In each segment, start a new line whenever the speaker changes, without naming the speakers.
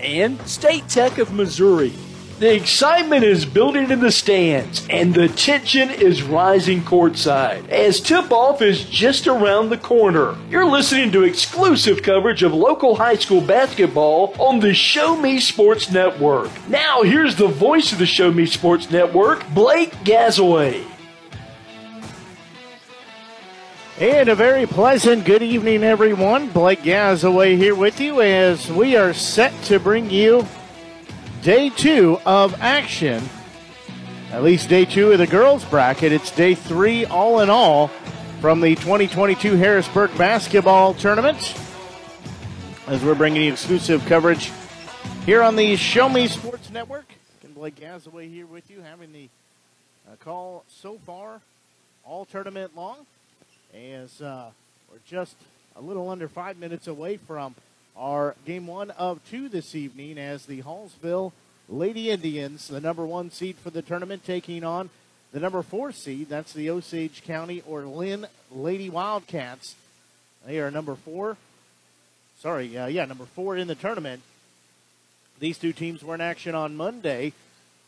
and State Tech of Missouri. The excitement is building in the stands, and the tension is rising courtside as tip off is just around the corner. You're listening to exclusive coverage of local high school basketball on the Show Me Sports Network. Now, here's the voice of the Show Me Sports Network, Blake Gazaway.
And a very pleasant good evening, everyone. Blake Gazaway here with you as we are set to bring you day two of action. At least day two of the girls' bracket. It's day three, all in all, from the 2022 Harrisburg basketball tournament. As we're bringing you exclusive coverage here on the Show Me Sports Network. And Blake Gazaway here with you, having the uh, call so far all tournament long as uh, we're just a little under five minutes away from our game one of two this evening as the Hallsville Lady Indians, the number one seed for the tournament, taking on the number four seed. That's the Osage County or Linn Lady Wildcats. They are number four. Sorry, uh, yeah, number four in the tournament. These two teams were in action on Monday.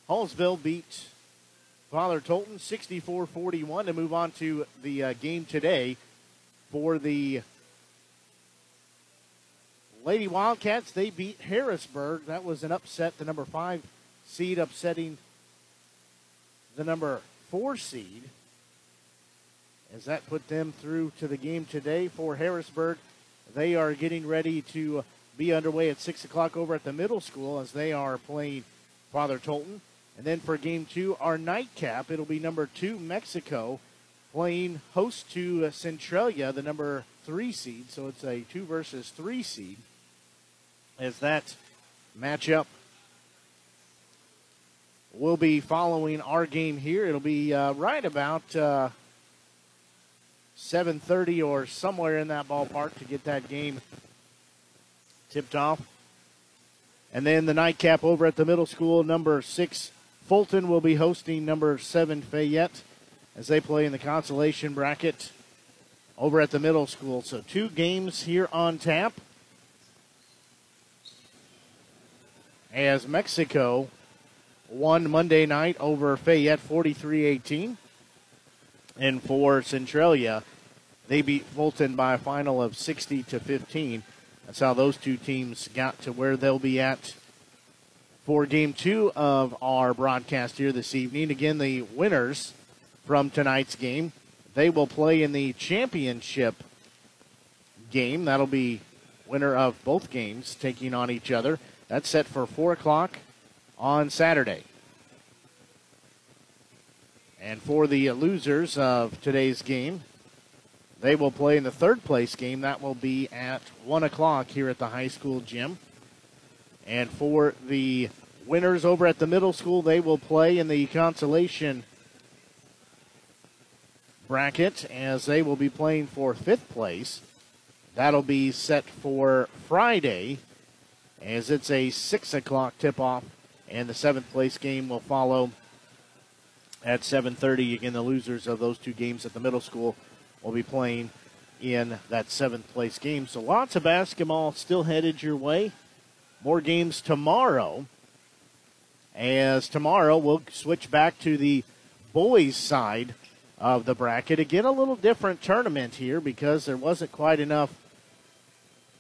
Hallsville beat Father Tolton 64 41 to move on to the uh, game today for the Lady Wildcats. They beat Harrisburg. That was an upset. The number five seed upsetting the number four seed. As that put them through to the game today for Harrisburg. They are getting ready to be underway at 6 o'clock over at the middle school as they are playing Father Tolton. And then for game two, our nightcap, it'll be number two, Mexico, playing host to uh, Centralia, the number three seed. So it's a two versus three seed as that matchup will be following our game here. It'll be uh, right about uh, 7:30 or somewhere in that ballpark to get that game tipped off. And then the nightcap over at the middle school, number six Fulton will be hosting number seven Fayette as they play in the consolation bracket over at the middle school. So two games here on tap. As Mexico won Monday night over Fayette 43 18. And for Centralia, they beat Fulton by a final of 60 to 15. That's how those two teams got to where they'll be at for game two of our broadcast here this evening. Again, the winners from tonight's game, they will play in the championship game. That'll be winner of both games taking on each other. That's set for 4 o'clock on Saturday. And for the losers of today's game, they will play in the third place game. That will be at 1 o'clock here at the high school gym. And for the winners over at the middle school, they will play in the consolation bracket as they will be playing for fifth place. That'll be set for Friday as it's a 6 o'clock tip off, and the seventh place game will follow at 7.30. Again, the losers of those two games at the middle school will be playing in that seventh place game. So lots of basketball still headed your way. More games tomorrow. As tomorrow we'll switch back to the boys' side of the bracket. Again, a little different tournament here because there wasn't quite enough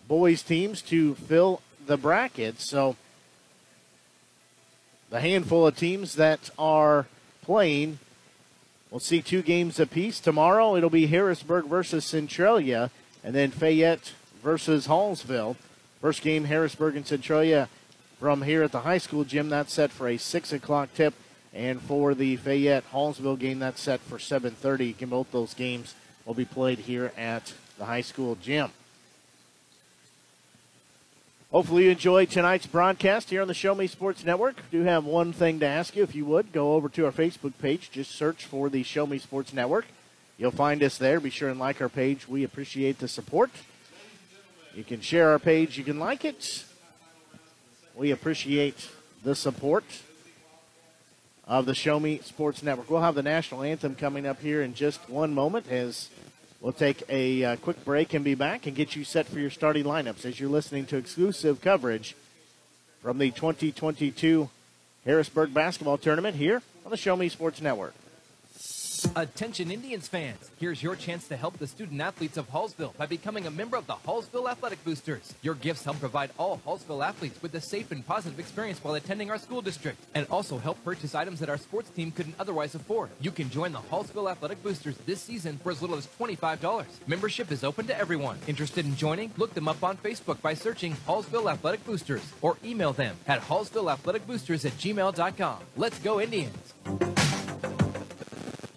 boys' teams to fill the bracket. So the handful of teams that are playing We'll see two games apiece. Tomorrow it'll be Harrisburg versus Centralia, and then Fayette versus Hallsville. First game, Harrisburg and Centralia from here at the high school gym. That's set for a 6 o'clock tip. And for the Fayette Hallsville game, that's set for 7.30. Again, both those games will be played here at the high school gym. Hopefully, you enjoyed tonight's broadcast here on the Show Me Sports Network. Do have one thing to ask you. If you would, go over to our Facebook page. Just search for the Show Me Sports Network. You'll find us there. Be sure and like our page. We appreciate the support. You can share our page. You can like it. We appreciate the support of the Show Me Sports Network. We'll have the national anthem coming up here in just one moment as We'll take a uh, quick break and be back and get you set for your starting lineups as you're listening to exclusive coverage from the 2022 Harrisburg basketball tournament here on the Show Me Sports Network.
Attention Indians fans, here's your chance to help the student athletes of Hallsville by becoming a member of the Hallsville Athletic Boosters. Your gifts help provide all Hallsville athletes with a safe and positive experience while attending our school district and also help purchase items that our sports team couldn't otherwise afford. You can join the Hallsville Athletic Boosters this season for as little as $25. Membership is open to everyone. Interested in joining? Look them up on Facebook by searching Hallsville Athletic Boosters or email them at hallsvilleathleticboosters at gmail.com. Let's go Indians!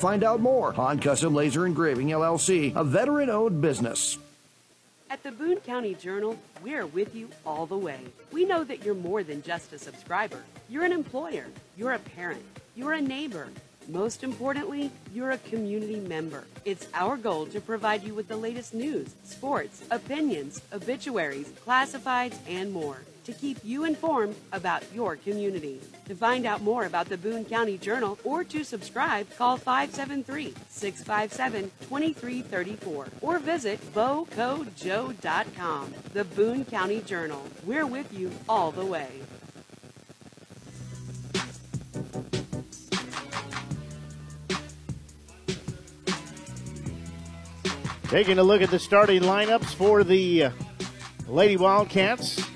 find out more. on Custom Laser Engraving LLC, a veteran owned business.
At the Boone County Journal, we're with you all the way. We know that you're more than just a subscriber. You're an employer, you're a parent, you're a neighbor. Most importantly, you're a community member. It's our goal to provide you with the latest news, sports, opinions, obituaries, classifieds, and more to keep you informed about your community. To find out more about the Boone County Journal or to subscribe, call 573 657 2334 or visit bocojoe.com. The Boone County Journal. We're with you all the way.
Taking a look at the starting lineups for the uh, Lady Wildcats.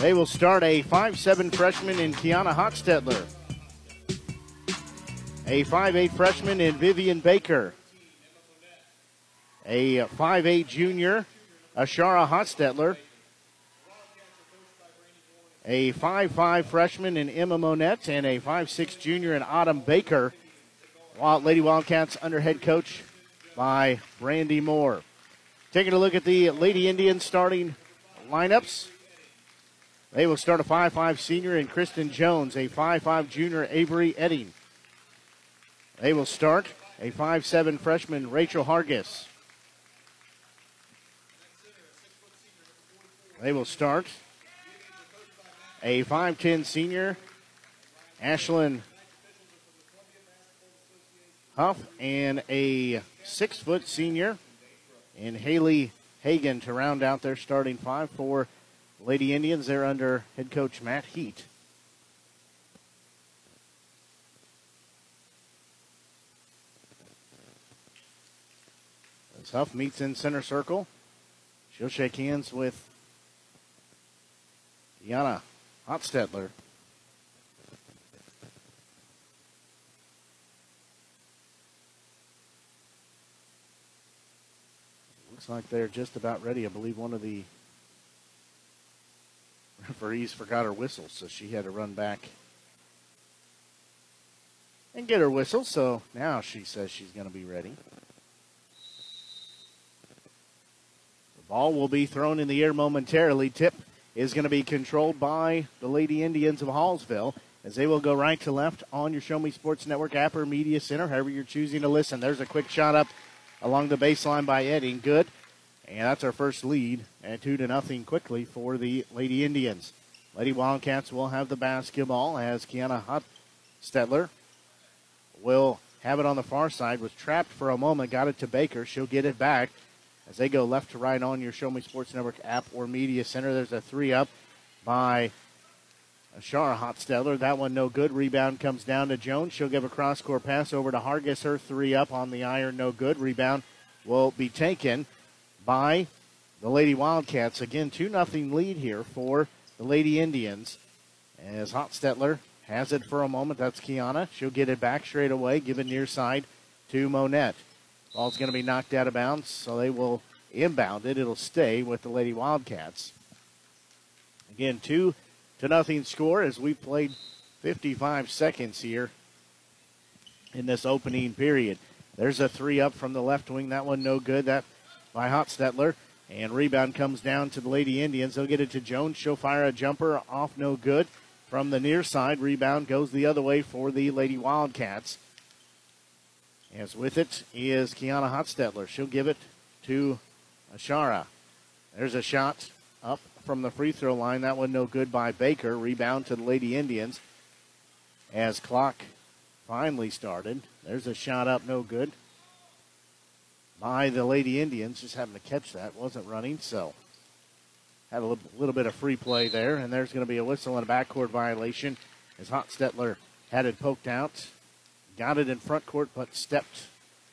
They will start a 5'7 freshman in Kiana Hotstetler, a 5'8 freshman in Vivian Baker, a 5'8 junior, Ashara Hotstetler, a 5'5 freshman in Emma Monette, and a 5'6 junior in Autumn Baker. Wild Lady Wildcats under head coach by Brandy Moore. Taking a look at the Lady Indians starting lineups. They will start a 5-5 senior in Kristen Jones, a 5-5 junior Avery Edding. They will start a 5-7 freshman Rachel Hargis. They will start a 5'10 senior Ashlyn Huff and a six foot senior in Haley Hagan to round out their starting five for Lady Indians, they're under head coach Matt Heat. As Huff meets in center circle, she'll shake hands with Kiana Hotstetler. Looks like they're just about ready. I believe one of the referees forgot her whistle, so she had to run back and get her whistle. So now she says she's going to be ready. The ball will be thrown in the air momentarily. Tip is going to be controlled by the Lady Indians of Hallsville as they will go right to left on your Show Me Sports Network app or media center, however you're choosing to listen. There's a quick shot up along the baseline by Edding. Good. And that's our first lead at two to nothing quickly for the Lady Indians. Lady Wildcats will have the basketball as Kiana Hotstetler will have it on the far side. Was trapped for a moment, got it to Baker. She'll get it back as they go left to right on your Show Me Sports Network app or media center. There's a three up by Ashara Hotstetler. That one no good. Rebound comes down to Jones. She'll give a cross court pass over to Hargis. Her three up on the iron, no good. Rebound will be taken by the Lady Wildcats. Again, 2 nothing lead here for the Lady Indians. As Hotstetler has it for a moment. That's Kiana. She'll get it back straight away, give it near side to Monette. Ball's going to be knocked out of bounds, so they will inbound it. It'll stay with the Lady Wildcats. Again, 2 to nothing score as we played 55 seconds here in this opening period. There's a three up from the left wing. That one no good. That by Hotstetler. And rebound comes down to the Lady Indians. They'll get it to Jones. She'll fire a jumper off no good. From the near side, rebound goes the other way for the Lady Wildcats. As with it is Kiana Hotstetler. She'll give it to Ashara. There's a shot up from the free throw line. That one no good by Baker. Rebound to the Lady Indians. As clock finally started. There's a shot up, no good by the Lady Indians. Just happened to catch that. Wasn't running, so had a little, little bit of free play there. And there's going to be a whistle and a backcourt violation as Hotstetler had it poked out. Got it in front court, but stepped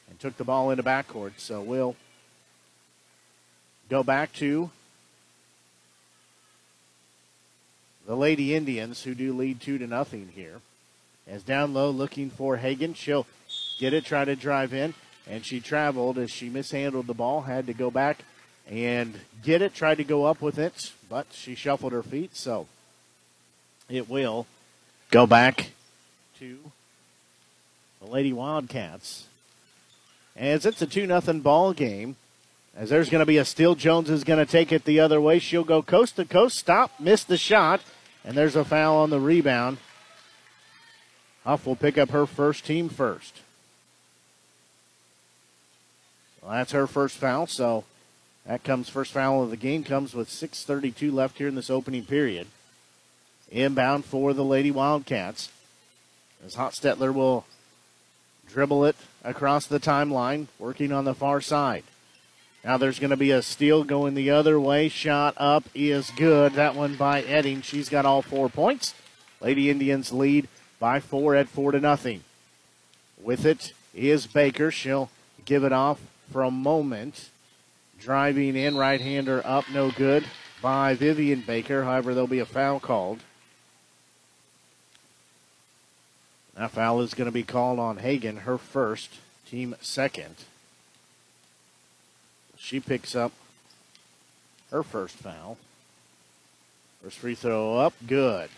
and took the ball into backcourt. So we'll go back to the Lady Indians, who do lead two to nothing here. As down low, looking for Hagan. She'll get it, try to drive in and she traveled as she mishandled the ball, had to go back and get it, tried to go up with it, but she shuffled her feet, so it will go back to the Lady Wildcats. As it's a 2 nothing ball game, as there's going to be a steal. Jones is going to take it the other way. She'll go coast to coast, stop, miss the shot, and there's a foul on the rebound. Huff will pick up her first team first. Well, that's her first foul, so that comes first foul of the game comes with 6:32 left here in this opening period. Inbound for the Lady Wildcats. As Hotstetler will dribble it across the timeline, working on the far side. Now there's going to be a steal going the other way. Shot up is good. That one by Edding. She's got all four points. Lady Indians lead by four at four to nothing. With it is Baker. She'll give it off for a moment. Driving in, right hander up, no good by Vivian Baker. However, there'll be a foul called. That foul is going to be called on Hagan, her first, team second. She picks up her first foul. First free throw up, good.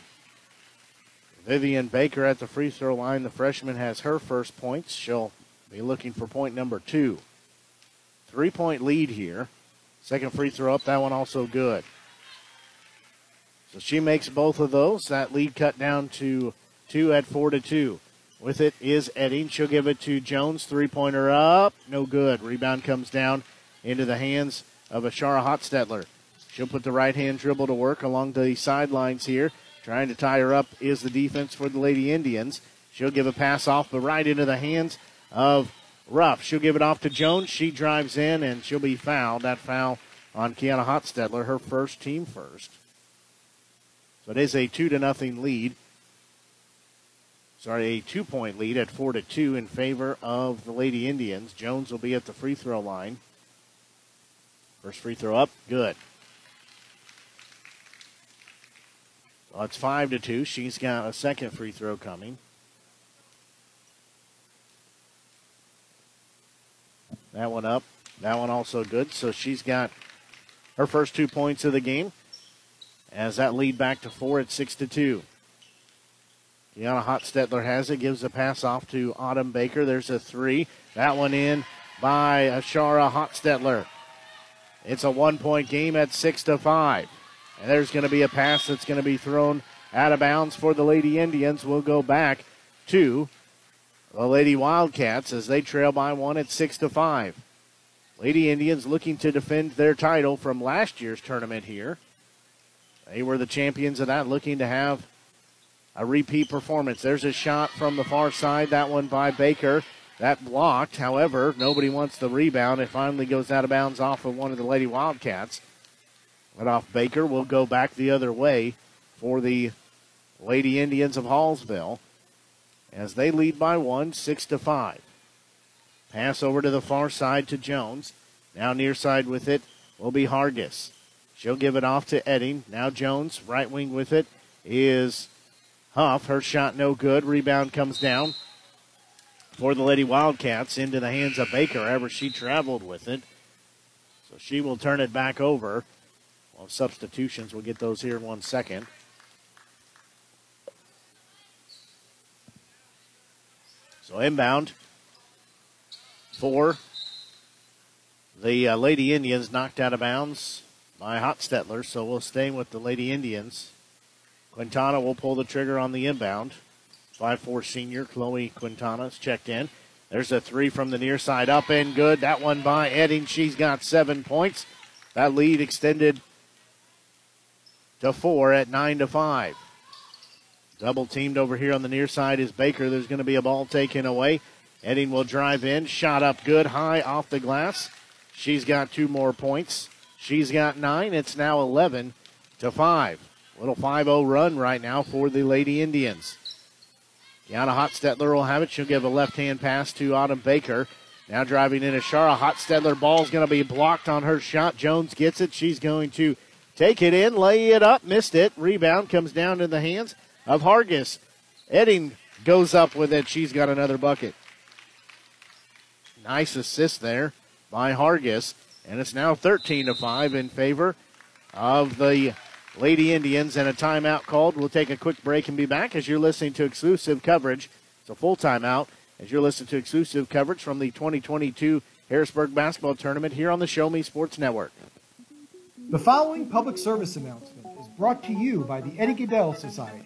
Vivian Baker at the free throw line. The freshman has her first points. She'll be looking for point number two. Three point lead here. Second free throw up, that one also good. So she makes both of those. That lead cut down to two at four to two. With it is Edding. She'll give it to Jones. Three pointer up. No good. Rebound comes down into the hands of Ashara Hotstetler. She'll put the right hand dribble to work along the sidelines here. Trying to tie her up is the defense for the Lady Indians. She'll give a pass off the right into the hands of Ruff. She'll give it off to Jones. She drives in and she'll be fouled. That foul on Kiana Hotstetler, her first team first. So it is a two to nothing lead. Sorry, a two point lead at four to two in favor of the Lady Indians. Jones will be at the free throw line. First free throw up, good. Well, it's 5 to 2. She's got a second free throw coming. That one up. That one also good. So she's got her first two points of the game. As that lead back to four at six to two. Kiana Hotstetler has it, gives a pass off to Autumn Baker. There's a three. That one in by Ashara Hotstetler. It's a one point game at six to five. And there's going to be a pass that's going to be thrown out of bounds for the Lady Indians. We'll go back to the Lady Wildcats as they trail by one at six to five. Lady Indians looking to defend their title from last year's tournament here. They were the champions of that, looking to have a repeat performance. There's a shot from the far side, that one by Baker. That blocked. However, nobody wants the rebound. It finally goes out of bounds off of one of the Lady Wildcats. Let off Baker will go back the other way for the Lady Indians of Hallsville as they lead by one, six to five. Pass over to the far side to Jones. Now near side with it will be Hargis. She'll give it off to Edding. Now Jones, right wing with it, is Huff. Her shot no good. Rebound comes down for the Lady Wildcats into the hands of Baker. Ever she traveled with it. So she will turn it back over. Well, substitutions, we'll get those here in one second. So inbound for the uh, Lady Indians knocked out of bounds by Hotstetler, so we'll stay with the Lady Indians. Quintana will pull the trigger on the inbound. 5'4 senior Chloe Quintana's checked in. There's a three from the near side up and good. That one by Edding. She's got seven points. That lead extended to four at nine to five. Double teamed over here on the near side is Baker. There's going to be a ball taken away. Edding will drive in. Shot up good, high off the glass. She's got two more points. She's got nine. It's now 11 to 5. Little 5 0 run right now for the Lady Indians. Kiana Hotstetler will have it. She'll give a left hand pass to Autumn Baker. Now driving in Ashara. Hotstetler ball's going to be blocked on her shot. Jones gets it. She's going to take it in, lay it up, missed it. Rebound comes down in the hands of Hargis. Edding goes up with it. She's got another bucket. Nice assist there by Hargis. And it's now 13 to 5 in favor of the Lady Indians and a timeout called. We'll take a quick break and be back as you're listening to exclusive coverage. It's a full timeout as you're listening to exclusive coverage from the 2022 Harrisburg Basketball Tournament here on the Show Me Sports Network.
The following public service announcement is brought to you by the Eddie Gaedel Society,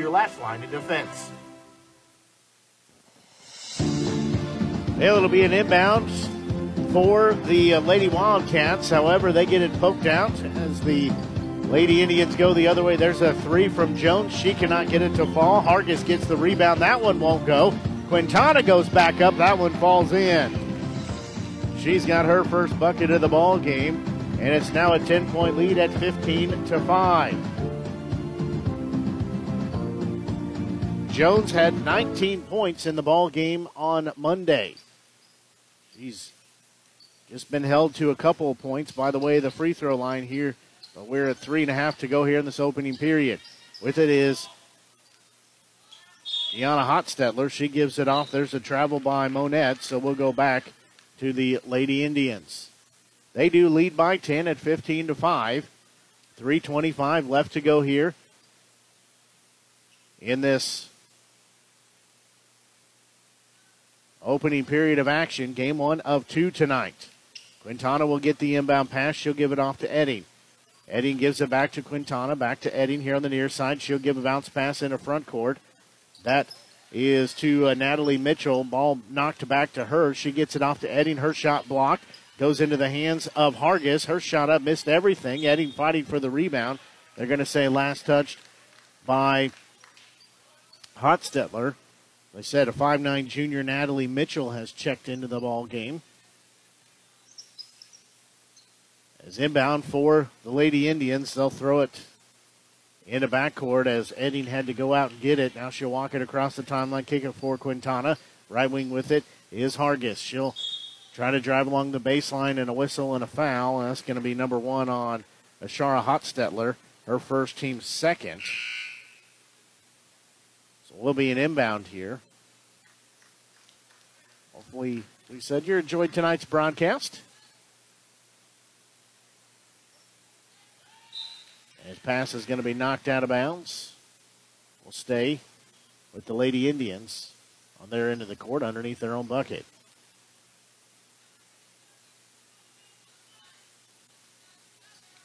your last line of defense.
Well, it'll be an inbound for the uh, Lady Wildcats. However, they get it poked out as the Lady Indians go the other way. There's a three from Jones. She cannot get it to fall. Hargis gets the rebound. That one won't go. Quintana goes back up. That one falls in. She's got her first bucket of the ball game, and it's now a 10 point lead at 15 to 5. Jones had 19 points in the ball game on Monday. He's just been held to a couple of points by the way the free throw line here, but we're at three and a half to go here in this opening period. With it is Kiana Hotstetler. She gives it off. There's a travel by Monette, so we'll go back to the Lady Indians. They do lead by 10 at 15 to 5. 325 left to go here in this opening period of action. Game one of two tonight. Quintana will get the inbound pass. She'll give it off to Edding. Edding gives it back to Quintana. Back to Edding here on the near side. She'll give a bounce pass in the front court. That is to uh, Natalie Mitchell. Ball knocked back to her. She gets it off to Edding. Her shot blocked. Goes into the hands of Hargis. Her shot up missed everything. Edding fighting for the rebound. They're going to say last touch by Hotstetler. They said a 5'9 junior Natalie Mitchell has checked into the ball game. As inbound for the Lady Indians, they'll throw it in the backcourt as Edding had to go out and get it. Now she'll walk it across the timeline, kick it for Quintana. Right wing with it is Hargis. She'll try to drive along the baseline and a whistle and a foul. And that's going to be number one on Ashara Hotstetler, her first team second. So we'll be an inbound here. Hopefully, we said you enjoyed tonight's broadcast. His pass is going to be knocked out of bounds. We'll stay with the Lady Indians on their end of the court underneath their own bucket.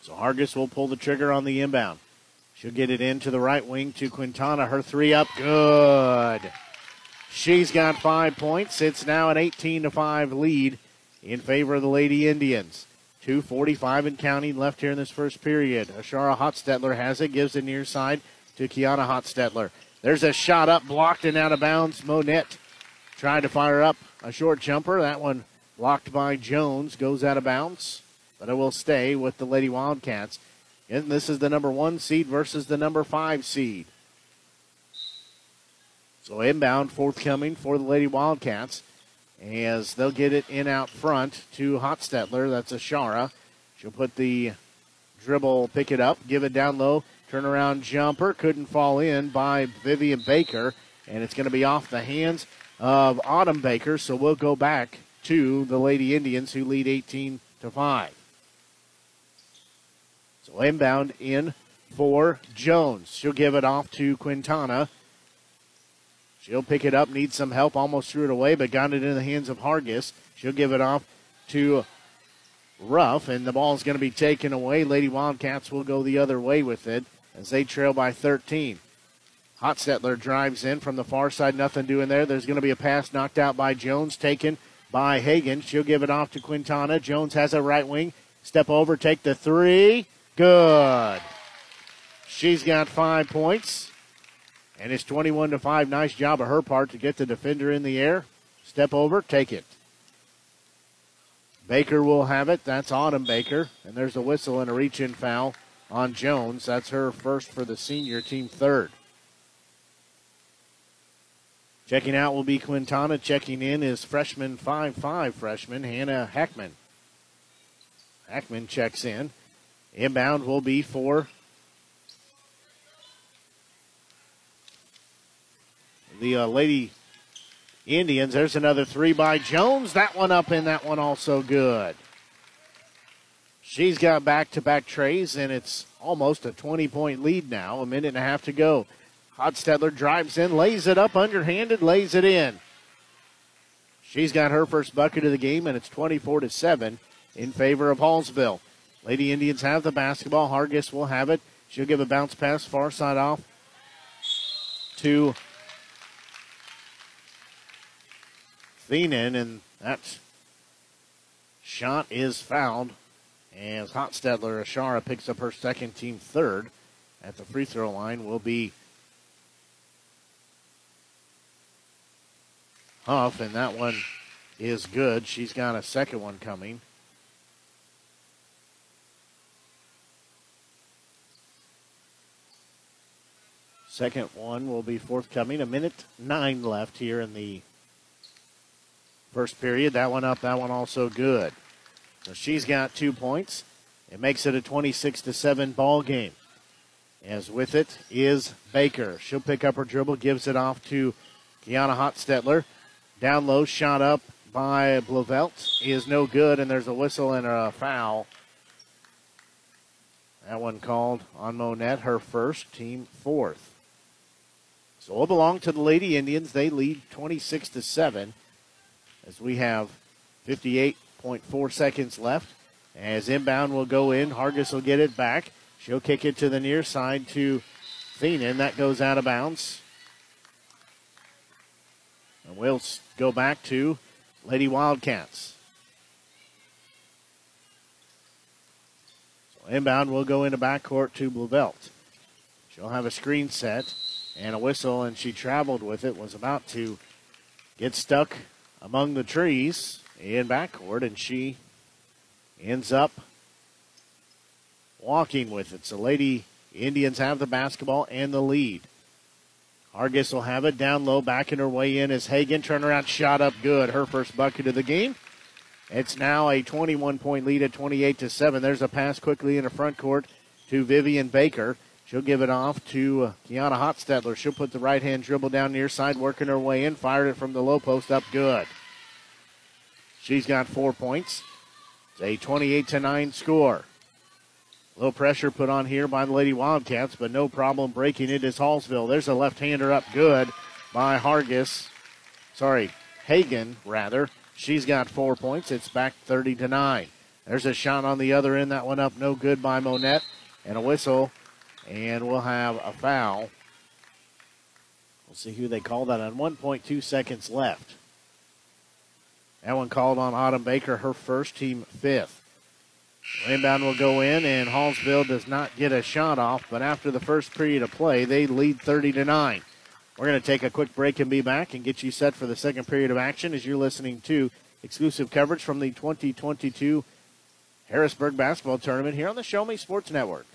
So Hargis will pull the trigger on the inbound. She'll get it into the right wing to Quintana. Her three up. Good. She's got five points. It's now an 18 to 5 lead in favor of the Lady Indians. 2.45 and counting left here in this first period. Ashara Hotstetler has it, gives it near side to Kiana Hotstetler. There's a shot up, blocked and out of bounds. Monette trying to fire up a short jumper. That one blocked by Jones, goes out of bounds, but it will stay with the Lady Wildcats. And this is the number one seed versus the number five seed. So inbound forthcoming for the Lady Wildcats as they'll get it in out front to Hotstetler. That's Ashara. She'll put the dribble, pick it up, give it down low, turnaround jumper. Couldn't fall in by Vivian Baker, and it's going to be off the hands of Autumn Baker. So we'll go back to the Lady Indians who lead 18 to 5. Inbound in for Jones. She'll give it off to Quintana. She'll pick it up, needs some help, almost threw it away, but got it in the hands of Hargis. She'll give it off to Ruff, and the ball is going to be taken away. Lady Wildcats will go the other way with it as they trail by 13. Hotstetler drives in from the far side, nothing doing there. There's going to be a pass knocked out by Jones, taken by Hagan. She'll give it off to Quintana. Jones has a right wing. Step over, take the three. Good. She's got five points. And it's 21 to 5. Nice job of her part to get the defender in the air. Step over, take it. Baker will have it. That's Autumn Baker. And there's a whistle and a reach in foul on Jones. That's her first for the senior team third. Checking out will be Quintana. Checking in is freshman 5'5 freshman Hannah Hackman. Hackman checks in. Inbound will be for the uh, Lady Indians. There's another three by Jones. That one up and that one also good. She's got back to back trays, and it's almost a 20 point lead now. A minute and a half to go. Hotstetler drives in, lays it up underhanded, lays it in. She's got her first bucket of the game, and it's 24 to 7 in favor of Hallsville. Lady Indians have the basketball. Hargis will have it. She'll give a bounce pass far side off to Thienen, and that shot is fouled as Hotstetler Ashara picks up her second team third at the free throw line will be Huff, and that one is good. She's got a second one coming. Second one will be forthcoming. A minute nine left here in the first period. That one up, that one also good. So she's got two points. It makes it a 26 to 7 ball game. As with it is Baker. She'll pick up her dribble, gives it off to Kiana Hotstetler. Down low, shot up by Blavelt is no good, and there's a whistle and a foul. That one called on Monette, her first, team fourth. So it'll belong to the Lady Indians. They lead 26 to 7 as we have 58.4 seconds left. As inbound will go in, Hargis will get it back. She'll kick it to the near side to Thienen. That goes out of bounds. And we'll go back to Lady Wildcats. So inbound will go into backcourt to Blue Belt. She'll have a screen set and a whistle, and she traveled with it, was about to get stuck among the trees in backcourt, and she ends up walking with it. So Lady Indians have the basketball and the lead. Hargis will have it down low, backing her way in as Hagan turnaround shot up good. Her first bucket of the game. It's now a 21 point lead at 28 to 7. There's a pass quickly in the front court to Vivian Baker. She'll give it off to uh, Kiana Hotstetler. She'll put the right hand dribble down near side, working her way in, fired it from the low post up good. She's got four points. It's a 28 to 9 score. A little pressure put on here by the Lady Wildcats, but no problem breaking it is Hallsville. There's a left hander up good by Hargis. Sorry, Hagan, rather. She's got four points. It's back 30 to 9. There's a shot on the other end. That one up no good by Monette. And a whistle. And we'll have a foul. We'll see who they call that on 1.2 seconds left. That one called on Autumn Baker, her first team fifth. Inbound will go in, and Hallsville does not get a shot off. But after the first period of play, they lead 30 to nine. We're going to take a quick break and be back and get you set for the second period of action as you're listening to exclusive coverage from the 2022 Harrisburg basketball tournament here on the Show Me Sports Network.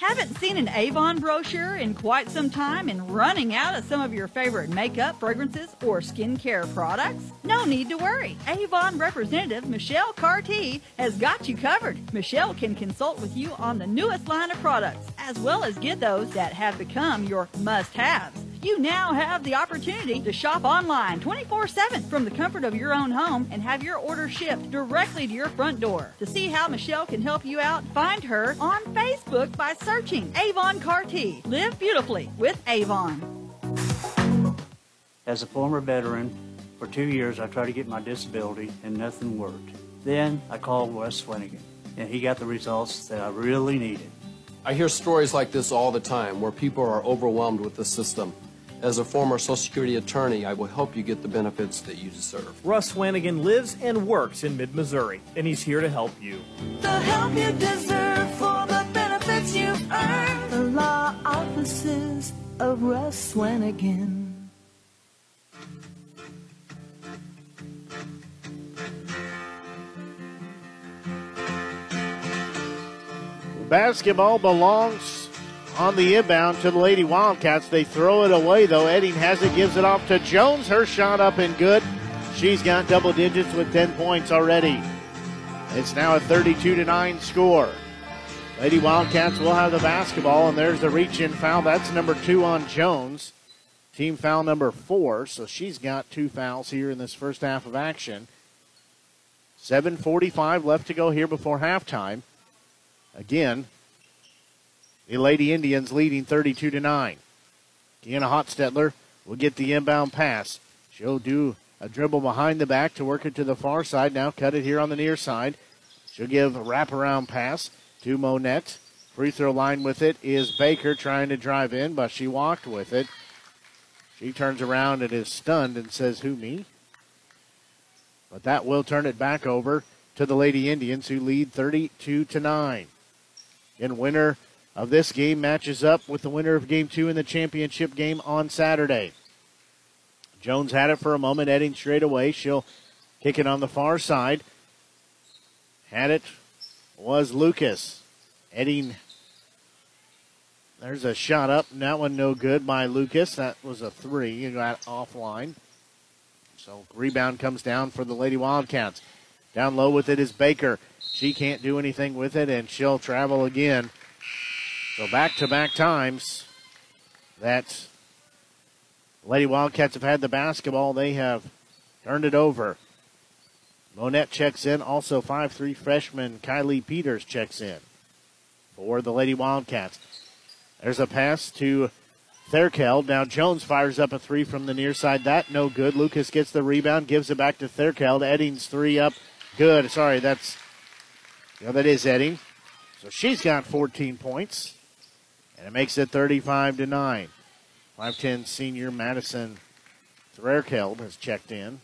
Haven't seen an Avon brochure in quite some time and running out of some of your favorite makeup, fragrances, or skincare products? No need to worry. Avon representative Michelle Carty has got you covered. Michelle can consult with you on the newest line of products, as well as get those that have become your must haves. You now have the opportunity to shop online 24 7 from the comfort of your own home and have your order shipped directly to your front door. To see how Michelle can help you out, find her on Facebook by searching Avon Carty. Live beautifully with Avon.
As a former veteran, for two years I tried to get my disability and nothing worked. Then I called Wes Swanigan and he got the results that I really needed.
I hear stories like this all the time where people are overwhelmed with the system. As a former Social Security attorney, I will help you get the benefits that you deserve.
Russ Swanigan lives and works in mid Missouri, and he's here to help you.
The help you deserve for the The law offices of Russ Swanigan.
Basketball belongs on the inbound to the Lady Wildcats. They throw it away, though. Edding has it, gives it off to Jones. Her shot up and good. She's got double digits with 10 points already. It's now a 32 to 9 score. Lady Wildcats will have the basketball, and there's the reach in foul. That's number two on Jones. Team foul number four, so she's got two fouls here in this first half of action. 7.45 left to go here before halftime. Again, the Lady Indians leading 32 to 9. Kiana Hotstetler will get the inbound pass. She'll do a dribble behind the back to work it to the far side. Now cut it here on the near side. She'll give a wraparound pass to Monette. Free throw line with it is Baker trying to drive in, but she walked with it. She turns around and is stunned and says, Who, me? But that will turn it back over to the Lady Indians, who lead 32 to 9. And winner of this game matches up with the winner of game two in the championship game on Saturday. Jones had it for a moment, heading straight away. She'll kick it on the far side. Had it was Lucas. Heading. There's a shot up. That one no good by Lucas. That was a three. You got offline. So rebound comes down for the Lady Wildcats. Down low with it is Baker. She can't do anything with it, and she'll travel again. So back to back times that Lady Wildcats have had the basketball, they have turned it over. Monette checks in. Also, 5'3 freshman Kylie Peters checks in for the Lady Wildcats. There's a pass to Therkel. Now Jones fires up a three from the near side. That no good. Lucas gets the rebound, gives it back to Therkel. Eddings three up. Good. Sorry, that's yeah, that is Edding. So she's got 14 points. And it makes it 35 to 9. 5'10 senior Madison Threrkeld has checked in.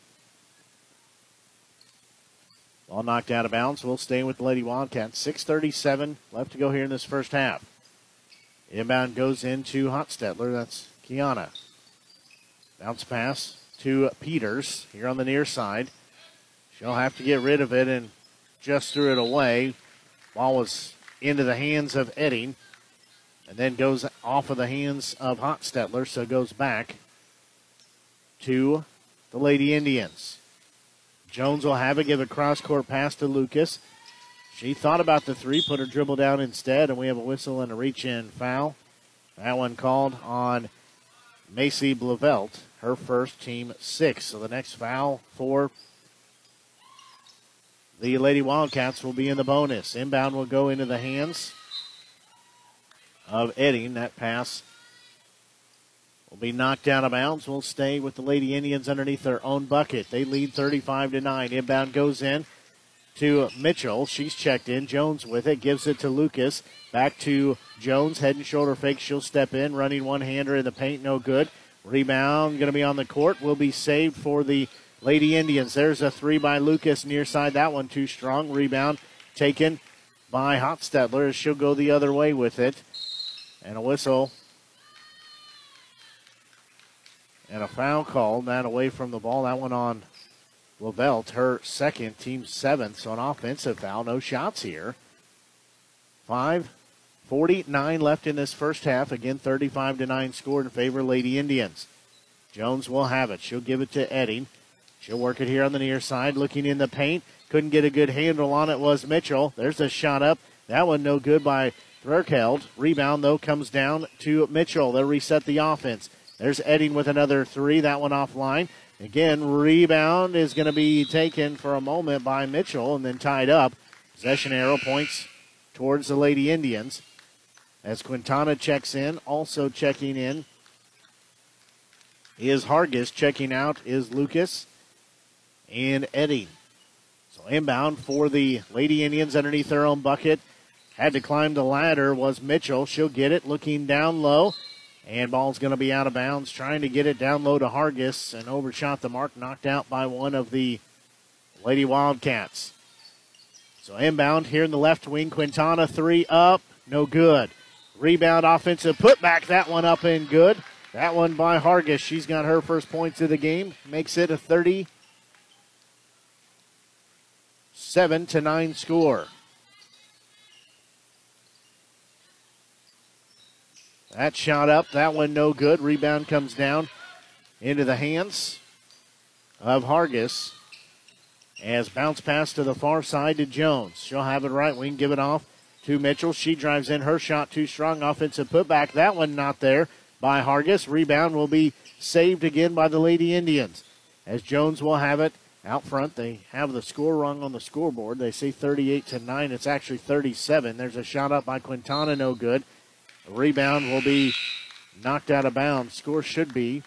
All knocked out of bounds. We'll stay with the Lady Wildcats. 6.37 left to go here in this first half. Inbound goes into Hotstetler. That's Kiana. Bounce pass to Peters here on the near side. She'll have to get rid of it and just threw it away. Ball was into the hands of Edding and then goes off of the hands of Hotstetler, so goes back to the Lady Indians. Jones will have it, give a cross court pass to Lucas. She thought about the three, put her dribble down instead, and we have a whistle and a reach in foul. That one called on Macy Blavelt, her first team six. So the next foul for the Lady Wildcats will be in the bonus. Inbound will go into the hands of Edding. That pass will be knocked out of bounds. We'll stay with the Lady Indians underneath their own bucket. They lead 35 to 9. Inbound goes in to Mitchell. She's checked in. Jones with it. Gives it to Lucas. Back to Jones. Head and shoulder fake. She'll step in. Running one hander in the paint. No good. Rebound going to be on the court. Will be saved for the Lady Indians. There's a three by Lucas near side. That one too strong. Rebound taken by Hotstetler. She'll go the other way with it. And a whistle. And a foul call. That away from the ball. That one on Lavelt, her second, team seventh. So an offensive foul. No shots here. Five. 49 left in this first half. Again, 35 to 9 scored in favor of Lady Indians. Jones will have it. She'll give it to Edding. She'll work it here on the near side, looking in the paint. Couldn't get a good handle on it was Mitchell. There's a shot up. That one no good by Threrkeld. Rebound, though, comes down to Mitchell. They'll reset the offense. There's Edding with another three. That one offline. Again, rebound is going to be taken for a moment by Mitchell and then tied up. Possession arrow points towards the Lady Indians. As Quintana checks in, also checking in is Hargis. Checking out is Lucas and Edding. So inbound for the Lady Indians underneath their own bucket. Had to climb the ladder was Mitchell. She'll get it looking down low. And ball's going to be out of bounds. Trying to get it down low to Hargis and overshot the mark. Knocked out by one of the Lady Wildcats. So inbound here in the left wing. Quintana three up. No good. Rebound offensive putback. That one up and good. That one by Hargis. She's got her first points of the game. Makes it a 37 to 9 score. That shot up. That one no good. Rebound comes down into the hands of Hargis. As bounce pass to the far side to Jones. She'll have it right wing, give it off to Mitchell. She drives in her shot too strong. Offensive putback. That one not there by Hargis. Rebound will be saved again by the Lady Indians. As Jones will have it out front. They have the score wrong on the scoreboard. They say 38 to 9. It's actually 37. There's a shot up by Quintana, no good. Rebound will be knocked out of bounds. Score should be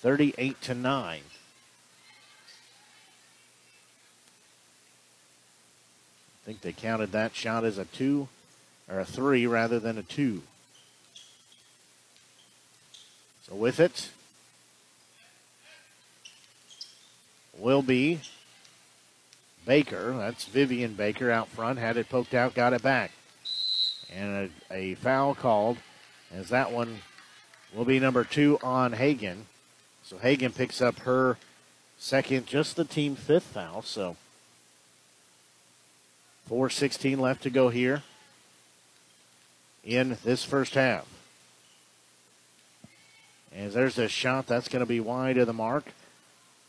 38 to 9. I think they counted that shot as a two or a three rather than a two. So with it will be Baker. That's Vivian Baker out front. Had it poked out, got it back. And a, a foul called as that one will be number two on Hagan. So Hagan picks up her second, just the team fifth foul. So 4.16 left to go here in this first half. As there's a shot that's going to be wide of the mark.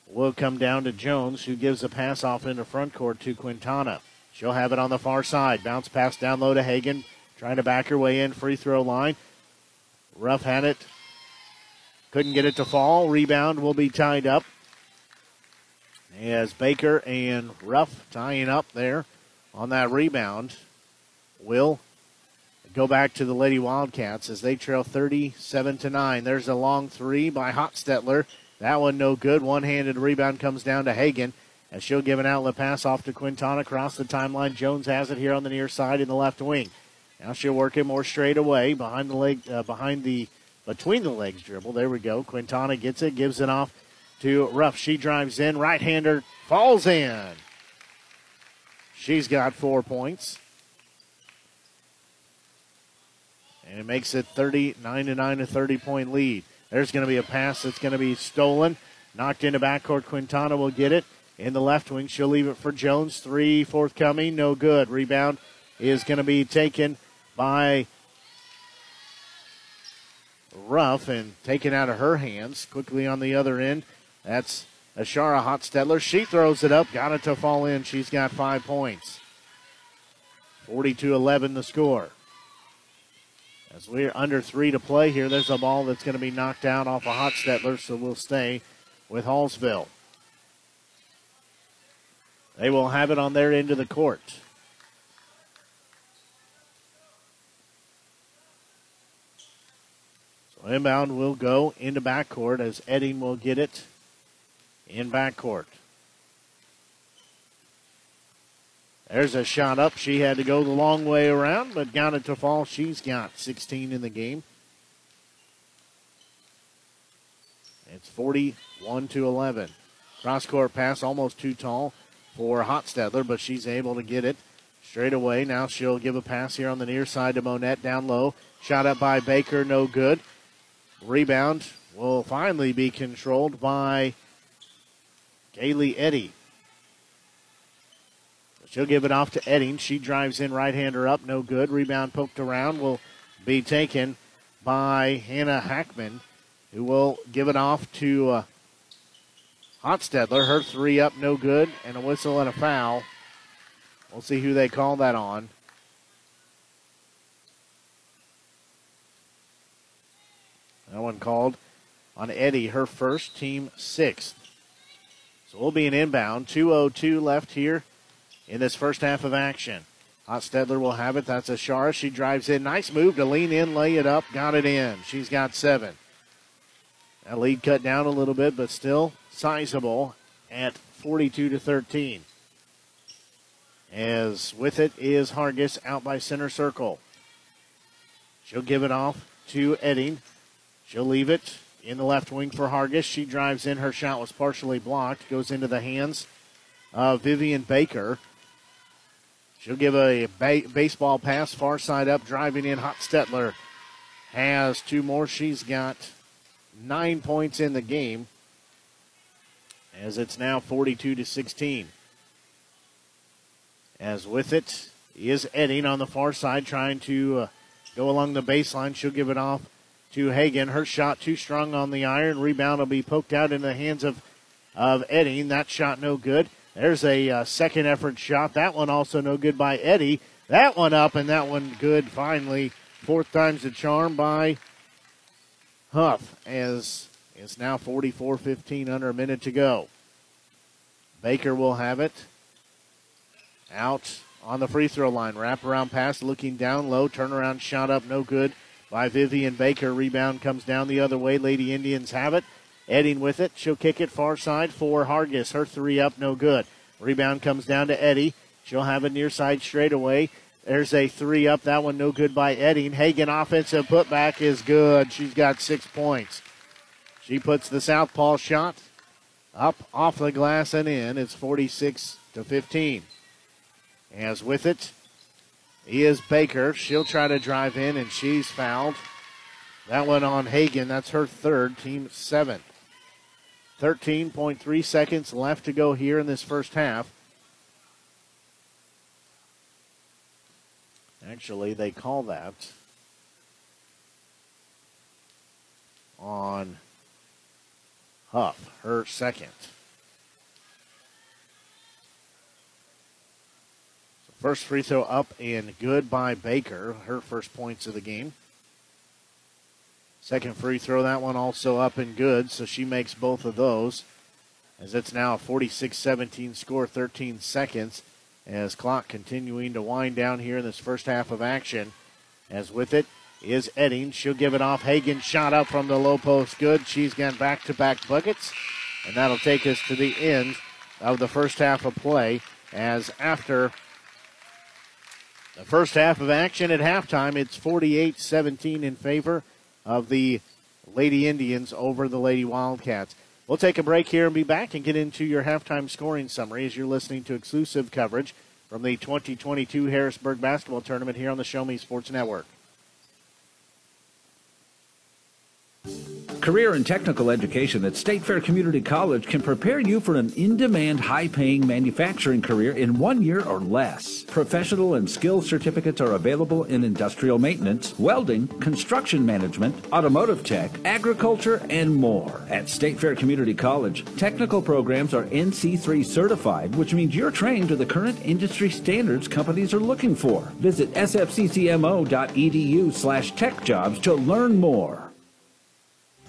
Will come down to Jones, who gives a pass off into front court to Quintana. She'll have it on the far side. Bounce pass down low to Hagan, trying to back her way in free throw line. Ruff had it. Couldn't get it to fall. Rebound will be tied up. As Baker and Ruff tying up there on that rebound. Will go back to the Lady Wildcats as they trail 37 to 9. There's a long three by Hotstetler. That one no good. One handed rebound comes down to Hagan as she'll give an outlet pass off to Quintana across the timeline. Jones has it here on the near side in the left wing. Now she'll work it more straight away behind the leg, uh, behind the between the legs dribble. There we go. Quintana gets it, gives it off to Ruff. She drives in, right hander falls in. She's got four points. And it makes it 39 to 9, a 30 point lead. There's going to be a pass that's going to be stolen. Knocked into backcourt. Quintana will get it in the left wing. She'll leave it for Jones. Three forthcoming. No good. Rebound is going to be taken by Ruff and taken out of her hands. Quickly on the other end. That's Ashara Hotstetler. She throws it up. Got it to fall in. She's got five points. 42 11 the score. As we're under three to play here, there's a ball that's going to be knocked out off of Hotstetler, so we'll stay with Hallsville. They will have it on their end of the court. So inbound will go into backcourt as Edding will get it in backcourt. There's a shot up. She had to go the long way around, but got it to fall. She's got 16 in the game. It's 41 to 11. Cross court pass almost too tall for Hotstetler, but she's able to get it straight away. Now she'll give a pass here on the near side to Monette down low. Shot up by Baker, no good. Rebound will finally be controlled by Kaylee Eddy. She'll give it off to Edding. She drives in right hander up, no good. Rebound poked around will be taken by Hannah Hackman, who will give it off to uh, Hotstetler. Her three up, no good, and a whistle and a foul. We'll see who they call that on. That one called on Eddy, her first, team sixth. So we'll be an inbound. 2.02 left here in this first half of action. Hotstetler will have it. That's Ashara. She drives in. Nice move to lean in, lay it up, got it in. She's got seven. That lead cut down a little bit, but still sizable at 42 to 13. As with it is Hargis out by center circle. She'll give it off to Edding. She'll leave it in the left wing for Hargis. She drives in. Her shot was partially blocked. Goes into the hands of Vivian Baker. She'll give a ba- baseball pass far side up, driving in. Hotstetler has two more. She's got nine points in the game as it's now 42 to 16. As with it is Edding on the far side trying to uh, go along the baseline. She'll give it off to Hagan. Her shot too strong on the iron. Rebound will be poked out in the hands of, of Edding. That shot no good. There's a uh, second effort shot. That one also no good by Eddy. That one up and that one good finally. Fourth time's the charm by Huff as it's now 44 15 under a minute to go. Baker will have it. Out on the free throw line. Wraparound pass looking down low. Turnaround shot up no good by Vivian Baker. Rebound comes down the other way. Lady Indians have it. Edding with it. She'll kick it far side for Hargis. Her three up, no good. Rebound comes down to Eddy. She'll have a near side straightaway. There's a three up. That one no good by Edding. Hagan offensive putback is good. She's got six points. She puts the southpaw shot up off the glass and in. It's 46 to 15. As with it is Baker. She'll try to drive in and she's fouled. That one on Hagan. That's her third, team seventh. 13.3 seconds left to go here in this first half. Actually, they call that on Huff, her second. First free throw up and good by Baker, her first points of the game. Second free throw, that one also up and good, so she makes both of those. As it's now a 46 17 score, 13 seconds. As clock continuing to wind down here in this first half of action. As with it is Edding. She'll give it off. Hagan shot up from the low post. Good. She's got back to back buckets. And that'll take us to the end of the first half of play. As after the first half of action at halftime, it's 48 17 in favor of the Lady Indians over the Lady Wildcats. We'll take a break here and be back and get into your halftime scoring summary as you're listening to exclusive coverage from the 2022 Harrisburg Basketball Tournament here on the Show Me Sports Network.
Career and technical education at State Fair Community College can prepare you for an in demand, high paying manufacturing career in one year or less. Professional and skill certificates are available in industrial maintenance, welding, construction management, automotive tech, agriculture, and more. At State Fair Community College, technical programs are NC3 certified, which means you're trained to the current industry standards companies are looking for. Visit sfccmo.edu slash tech jobs to learn more.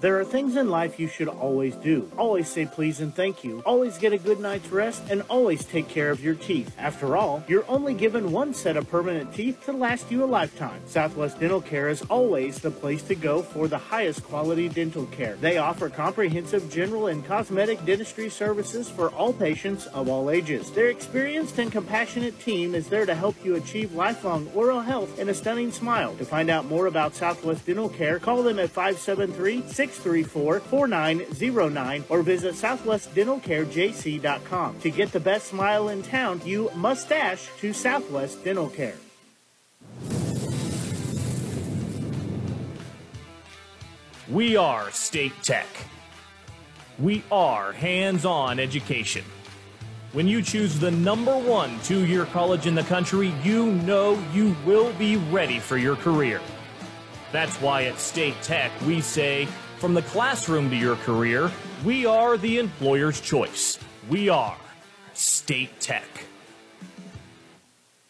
There are things in life you should always do. Always say please and thank you. Always get a good night's rest and always take care of your teeth. After all, you're only given one set of permanent teeth to last you a lifetime. Southwest Dental Care is always the place to go for the highest quality dental care. They offer comprehensive general and cosmetic dentistry services for all patients of all ages. Their experienced and compassionate team is there to help you achieve lifelong oral health and a stunning smile. To find out more about Southwest Dental Care, call them at 573 634 4909 or visit southwestdentalcarejc.com. To get the best smile in town, you must dash to Southwest Dental Care.
We are State Tech. We are hands on education. When you choose the number one two year college in the country, you know you will be ready for your career. That's why at State Tech we say, from the classroom to your career, we are the employer's choice. We are State Tech.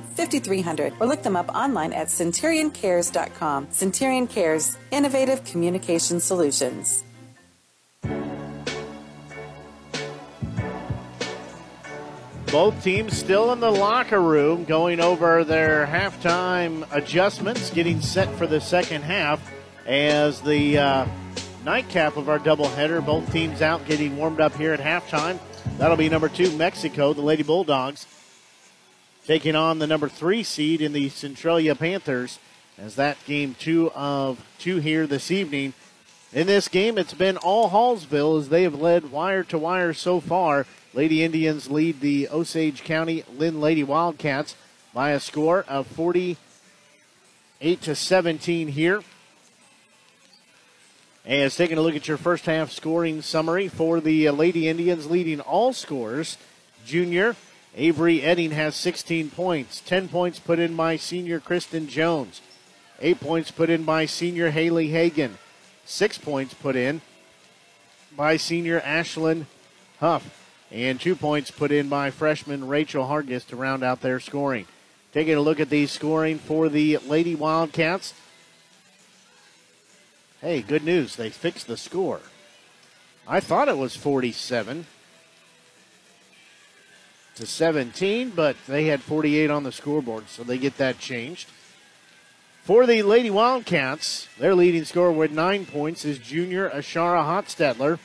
5300 or look them up online at centurioncares.com. Centurion Cares, innovative communication solutions.
Both teams still in the locker room going over their halftime adjustments, getting set for the second half as the uh, nightcap of our doubleheader. Both teams out getting warmed up here at halftime. That'll be number two, Mexico, the Lady Bulldogs, taking on the number three seed in the Centralia Panthers as that game two of two here this evening. In this game, it's been all Hallsville as they have led wire to wire so far. Lady Indians lead the Osage County Linn Lady Wildcats by a score of 48 to 17 here. As taking a look at your first half scoring summary for the uh, Lady Indians, leading all scores. Junior Avery Edding has 16 points. 10 points put in by senior Kristen Jones. 8 points put in by senior Haley Hagan. 6 points put in by senior Ashlyn Huff. And 2 points put in by freshman Rachel Hargis to round out their scoring. Taking a look at the scoring for the Lady Wildcats. Hey, good news. They fixed the score. I thought it was 47 to 17, but they had 48 on the scoreboard, so they get that changed. For the Lady Wildcats, their leading scorer with nine points is junior Ashara Hotstetler.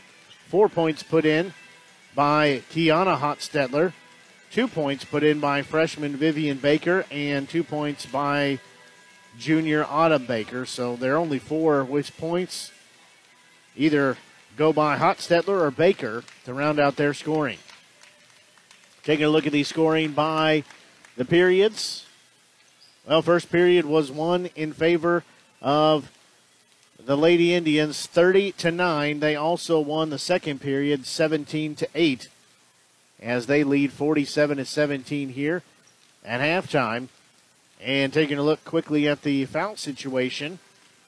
Four points put in by Kiana Hotstetler. two points put in by freshman Vivian Baker and two points by junior Autumn Baker. So they're only four which points either go by Hotstetler or Baker to round out their scoring. Taking a look at the scoring by the periods. Well, first period was one in favor of the Lady Indians 30 to 9. They also won the second period 17 to 8 as they lead 47 to 17 here at halftime. And taking a look quickly at the foul situation,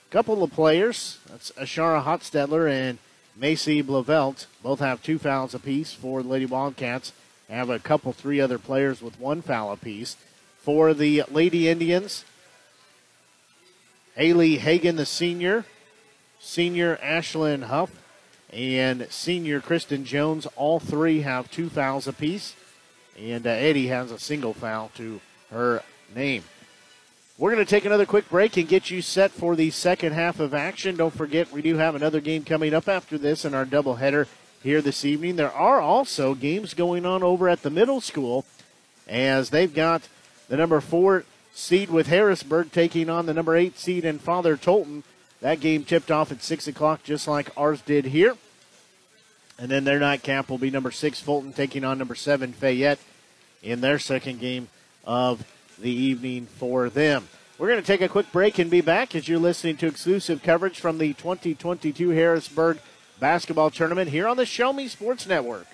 a couple of players, that's Ashara Hotstetler and Macy Blavelt, both have two fouls apiece for the Lady Wildcats. Have a couple, three other players with one foul apiece. For the Lady Indians, Haley Hagan, the senior, senior Ashlyn Huff, and senior Kristen Jones. All three have two fouls apiece, and uh, Eddy has a single foul to her name. We're going to take another quick break and get you set for the second half of action. Don't forget, we do have another game coming up after this in our doubleheader here this evening. There are also games going on over at the middle school as they've got the number four seed with Harrisburg taking on the number eight seed and Father Tolton. That game tipped off at 6 o'clock, just like ours did here. And then their nightcap will be number six Fulton taking on number seven Fayette in their second game of the evening for them. We're going to take a quick break and be back as you're listening to exclusive coverage from the 2022 Harrisburg basketball tournament here on the Show Me Sports Network.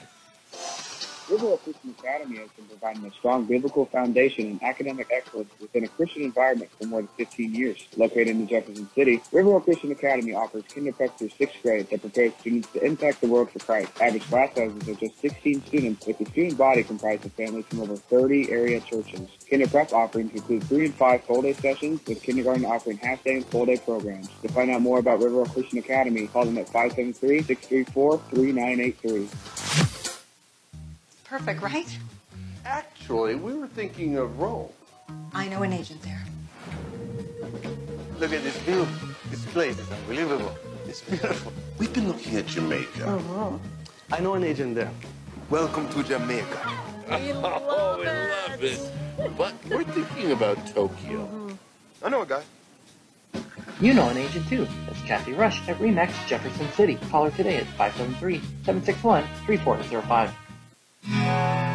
Riverwalk Christian Academy has been providing a strong biblical foundation and academic excellence within a Christian environment for more than 15 years. Located in Jefferson City, Riverwalk Christian Academy offers kinder prep through sixth grade that prepares students to impact the world for Christ. Average class sizes are just 16 students, with the student body comprised of families from over 30 area churches. Kinder prep offerings include three and five full-day sessions, with kindergarten offering half-day and full-day programs. To find out more about Riverwalk Christian Academy, call them at 573-634-3983.
Perfect, right?
Actually, we were thinking of Rome.
I know an agent there.
Look at this view. This place is unbelievable. It's beautiful. We've been looking at Jamaica.
Oh,
I know an agent there. Welcome to Jamaica.
We oh, love
oh, we love it. But we're thinking about Tokyo. Mm-hmm. I know a guy.
You know an agent too. That's Kathy Rush at Remax Jefferson City. Call her today at Música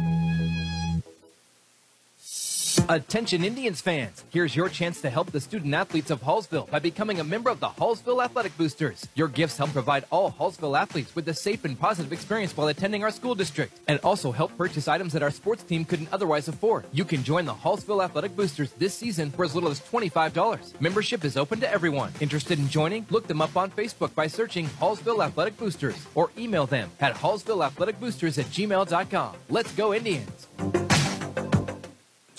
Attention Indians fans, here's your chance to help the student athletes of Hallsville by becoming a member of the Hallsville Athletic Boosters. Your gifts help provide all Hallsville athletes with a safe and positive experience while attending our school district, and also help purchase items that our sports team couldn't otherwise afford. You can join the Hallsville Athletic Boosters this season for as little as $25. Membership is open to everyone. Interested in joining? Look them up on Facebook by searching Hallsville Athletic Boosters or email them at hallsvilleathleticboosters at gmail.com. Let's go Indians!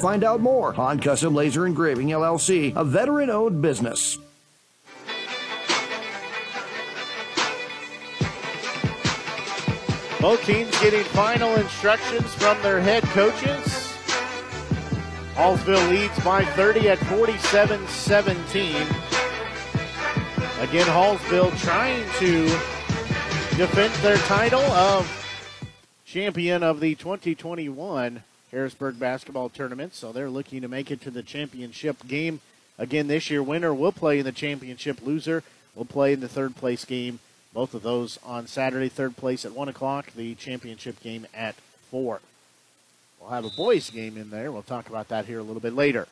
find out more. Han Custom Laser Engraving LLC, a veteran owned business.
Both teams getting final instructions from their head coaches. Hallsville leads by 30 at 47 17. Again, Hallsville trying to defend their title of champion of the 2021 Harrisburg basketball tournament, so they're looking to make it to the championship game again this year. Winner will play in the championship. Loser will play in the third place game. Both of those on Saturday. Third place at one o'clock. The championship game at four. We'll have a boys game in there. We'll talk about that here a little bit later.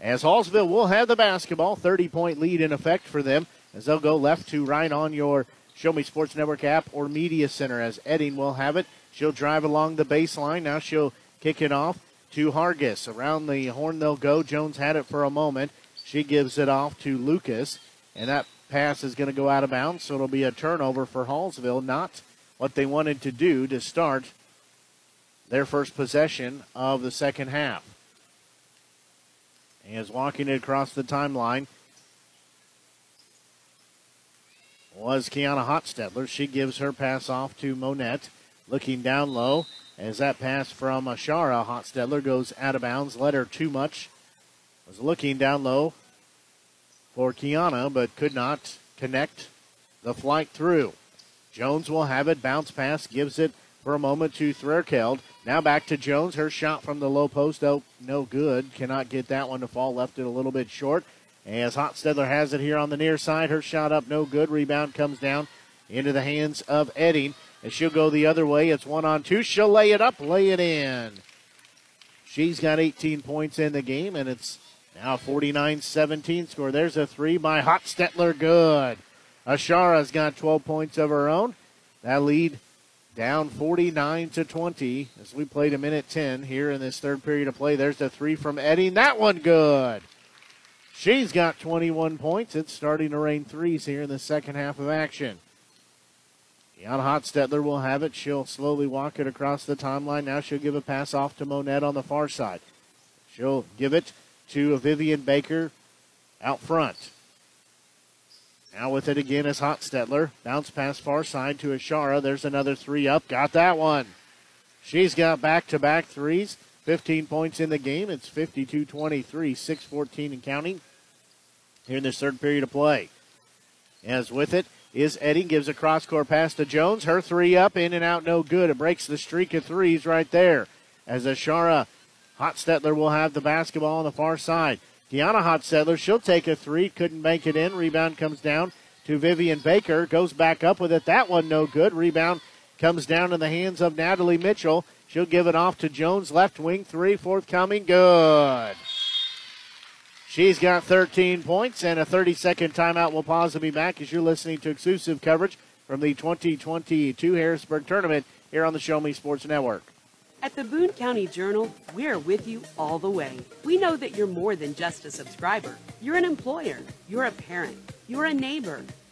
As Hallsville will have the basketball, 30 point lead in effect for them as they'll go left to right on your Show Me Sports Network app or Media Center as Edding will have it. She'll drive along the baseline. Now she'll kick it off to Hargis. Around the horn they'll go. Jones had it for a moment. She gives it off to Lucas, and that pass is going to go out of bounds, so it'll be a turnover for Hallsville. Not what they wanted to do to start their first possession of the second half. is walking it across the timeline was Kiana Hotstetler. She gives her pass off to Monette. Looking down low as that pass from Ashara Hotstetler goes out of bounds. Led her too much. Was looking down low for Kiana, but could not connect the flight through. Jones will have it. Bounce pass gives it for a moment to Threrkeld. Now back to Jones. Her shot from the low post, oh, no good. Cannot get that one to fall. Left it a little bit short. As Hotstetler has it here on the near side. Her shot up, no good. Rebound comes down into the hands of Edding. As she'll go the other way, it's one on two. She'll lay it up, lay it in. She's got 18 points in the game, and it's now 49 17 score. There's a three by Hotstetler. Good. Ashara's got 12 points of her own. That lead down 49 to 20 as we played a minute 10 here in this third period of play. There's the three from Eddie. That one good. She's got 21 points. It's starting to rain threes here in the second half of action. Jan Hotstetler will have it. She'll slowly walk it across the timeline. Now she'll give a pass off to Monette on the far side. She'll give it to Vivian Baker out front. Now with it again is Hotstetler. Bounce pass far side to Ashara. There's another three up. Got that one. She's got back to back threes. 15 points in the game. It's 52 23, 6 14 and counting here in this third period of play. As with it is Eddy, gives a cross court pass to Jones. Her three up, in and out, no good. It breaks the streak of threes right there. As Ashara Hotstetler will have the basketball on the far side. Deanna Hotstetler, she'll take a three, couldn't bank it in. Rebound comes down to Vivian Baker, goes back up with it. That one no good. Rebound comes down in the hands of Natalie Mitchell. She'll give it off to Jones, left wing three, forthcoming, good. She's got 13 points and a 30 second timeout. We'll pause and be back as you're listening to exclusive coverage from the 2022 Harrisburg tournament here on the Show Me Sports Network.
At the Boone County Journal, we're with you all the way. We know that you're more than just a subscriber. You're an employer, you're a parent, you're a neighbor.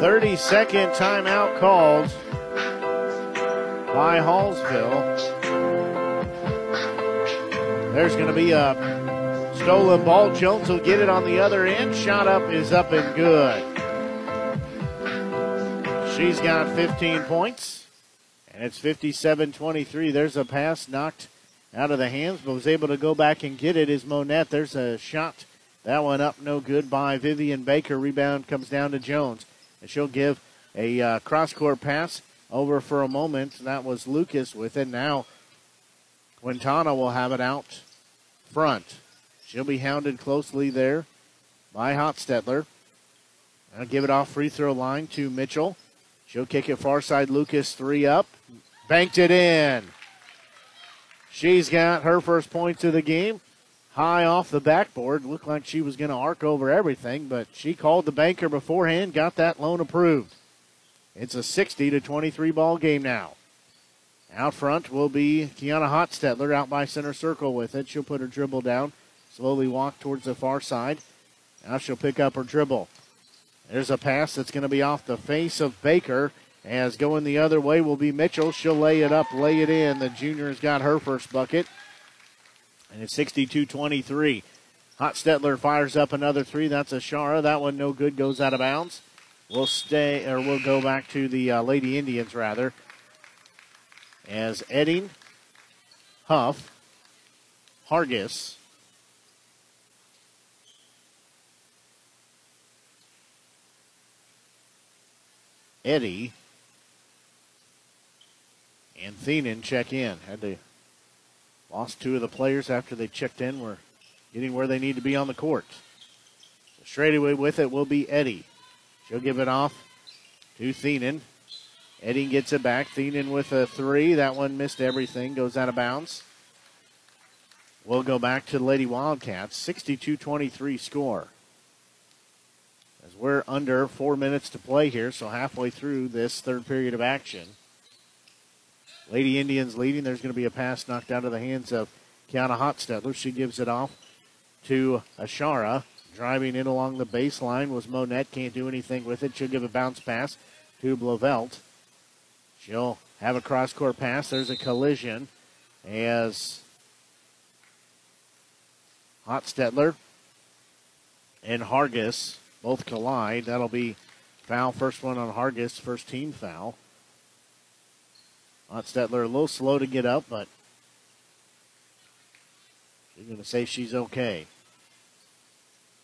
30 second timeout called by Hallsville. There's going to be a stolen ball. Jones will get it on the other end. Shot up is up and good. She's got 15 points, and it's 57 23. There's a pass knocked out of the hands, but was able to go back and get it. Is Monette. There's a shot. That one up, no good by Vivian Baker. Rebound comes down to Jones. And she'll give a uh, cross court pass over for a moment. That was Lucas with it. Now Quintana will have it out front. She'll be hounded closely there by Hotstetler. I'll give it off free throw line to Mitchell. She'll kick it far side. Lucas three up. Banked it in. She's got her first points of the game high off the backboard. Looked like she was going to arc over everything, but she called the banker beforehand, got that loan approved. It's a 60 to 23 ball game now. Out front will be Kiana Hotstetler out by center circle with it. She'll put her dribble down, slowly walk towards the far side. Now she'll pick up her dribble. There's a pass that's going to be off the face of Baker, As going the other way will be Mitchell. She'll lay it up, lay it in. The junior has got her first bucket. And it's 62 23. Hotstetler fires up another three. That's Ashara. That one no good, goes out of bounds. We'll stay, or we'll go back to the uh, Lady Indians rather. As Edding, Huff, Hargis, Eddy, and Thienen check in. Had to lost two of the players after they checked in. Were getting where they need to be on the court. Straight away with it will be Eddy. She'll give it off to Thienen. Eddy gets it back. Thienen with a three. That one missed everything. Goes out of bounds. We'll go back to the Lady Wildcats. 62 23 score. As we're under four minutes to play here, so halfway through this third period of action. Lady Indians leading. There's going to be a pass knocked out of the hands of Kiana Hotstetler. She gives it off to Ashara. Driving in along the baseline was Monette. Can't do anything with it. She'll give a bounce pass to Blavelt. She'll have a cross court pass. There's a collision as Hotstetler and Hargis both collide. That'll be foul. First one on Hargis, first team foul. Hotstetler a little slow to get up, but she's going to say she's okay.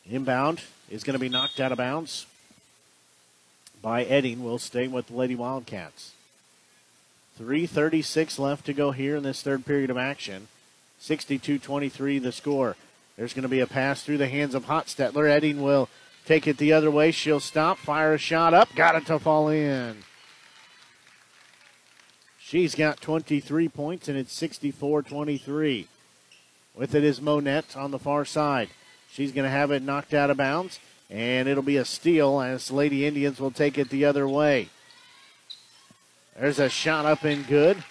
Inbound is going to be knocked out of bounds by Edding. We'll stay with the Lady Wildcats. 3.36 left to go here in this third period of action. 62 23 the score. There's going to be a pass through the hands of Hotstetler. Edding will take it the other way. She'll stop, fire a shot up, got it to fall in. She's got 23 points, and it's 64 23. With it is Monette on the far side. She's going to have it knocked out of bounds, and it'll be a steal as Lady Indians will take it the other way. There's a shot up and good.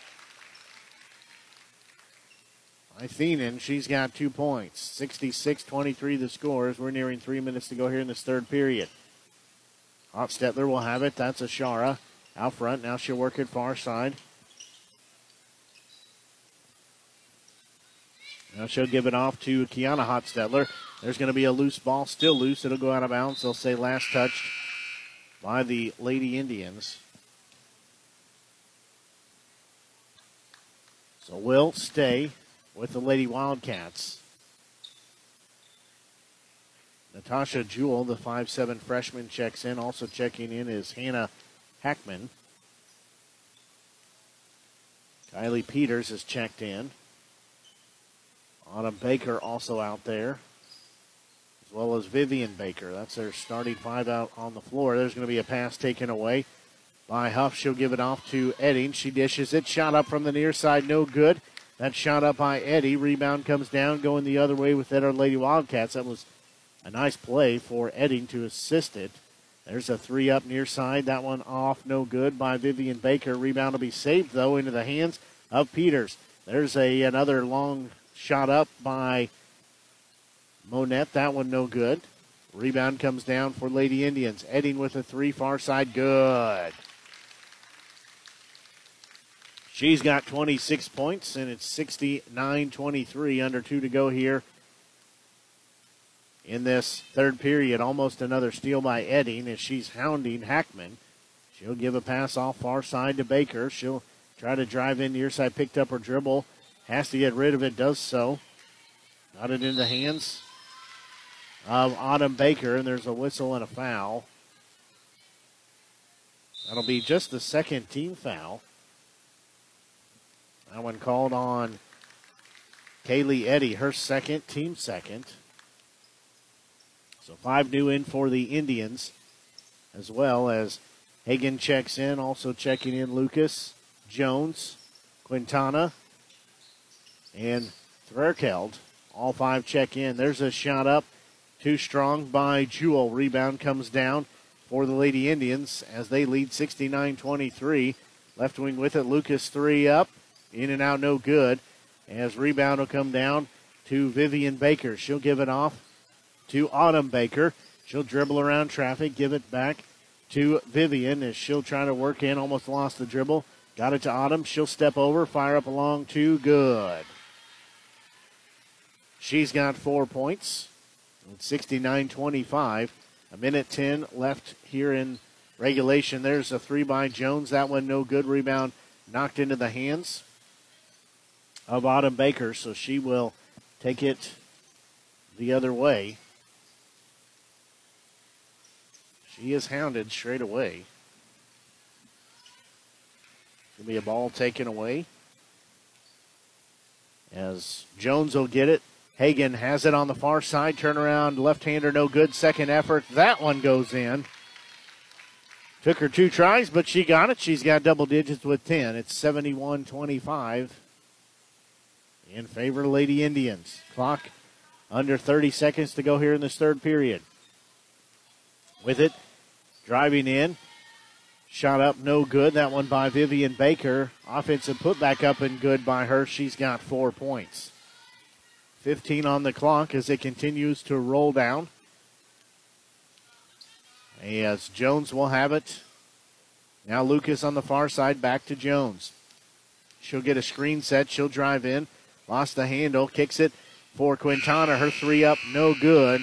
Thienen, she's got two points. 66 23 the scores. We're nearing three minutes to go here in this third period. Hotstetler will have it. That's Ashara out front. Now she'll work it far side. Now she'll give it off to Kiana Hotstetler. There's going to be a loose ball, still loose. It'll go out of bounds. They'll say last touched by the Lady Indians. So we'll stay with the Lady Wildcats. Natasha Jewell, the five-seven freshman, checks in. Also checking in is Hannah Hackman. Kylie Peters has checked in. Autumn Baker also out there, as well as Vivian Baker. That's their starting five out on the floor. There's going to be a pass taken away by Huff. She'll give it off to Edding. She dishes it. Shot up from the near side, no good. That shot up by Eddy. Rebound comes down, going the other way with Edward Lady Wildcats. That was a nice play for Edding to assist it. There's a three up near side. That one off, no good by Vivian Baker. Rebound will be saved though into the hands of Peters. There's a another long shot up by Monette. That one no good. Rebound comes down for Lady Indians. Edding with a three, far side, good. She's got 26 points, and it's 69 23, under two to go here in this third period. Almost another steal by Edding as she's hounding Hackman. She'll give a pass off far side to Baker. She'll try to drive in near side, picked up her dribble. Has to get rid of it, does so. Got it in the hands of Autumn Baker, and there's a whistle and a foul. That'll be just the second team foul. That one called on Kaylee Eddy, her second, team second. So five new in for the Indians, as well as Hagan checks in, also checking in Lucas, Jones, Quintana, and Threrkeld. All five check in. There's a shot up. Too strong by Jewell. Rebound comes down for the Lady Indians as they lead 69 23. Left wing with it. Lucas three up. In and out, no good. As rebound will come down to Vivian Baker. She'll give it off to Autumn Baker. She'll dribble around traffic, give it back to Vivian as she'll try to work in. Almost lost the dribble. Got it to Autumn. She'll step over, fire up along two. Good. She's got four points. 69 25. A minute 10 left here in regulation. There's a three by Jones. That one no good. Rebound knocked into the hands of Autumn Baker, so she will take it the other way. She is hounded straight away. Gonna be a ball taken away. As Jones will get it. Hagan has it on the far side. Turnaround, left hander, no good. Second effort. That one goes in. Took her two tries, but she got it. She's got double digits with 10. It's 71 25 in favor of Lady Indians. Clock under 30 seconds to go here in this third period. With it, driving in. Shot up, no good. That one by Vivian Baker. Offensive putback up and good by her. She's got four points. 15 on the clock as it continues to roll down. As Jones will have it. Now Lucas on the far side, back to Jones. She'll get a screen set. She'll drive in. Lost the handle. Kicks it for Quintana. Her three up, no good.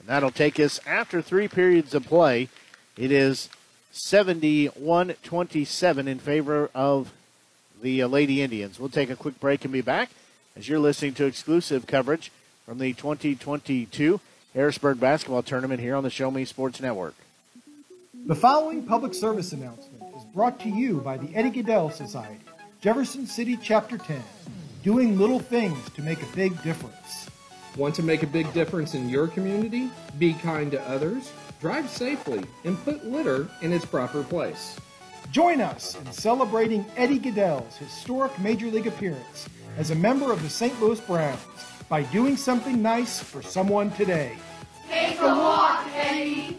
And that'll take us after three periods of play. It is 71 27 in favor of the uh, Lady Indians. We'll take a quick break and be back as you're listening to exclusive coverage from the 2022 Harrisburg Basketball Tournament here on the Show Me Sports Network.
The following public service announcement is brought to you by the Eddie Gaedel Society, Jefferson City Chapter 10, doing little things to make a big difference.
Want to make a big difference in your community? Be kind to others, drive safely, and put litter in its proper place.
Join us in celebrating Eddie Gaedel's historic Major League appearance as a member of the St. Louis Browns by doing something nice for someone today.
Take a walk, Eddie.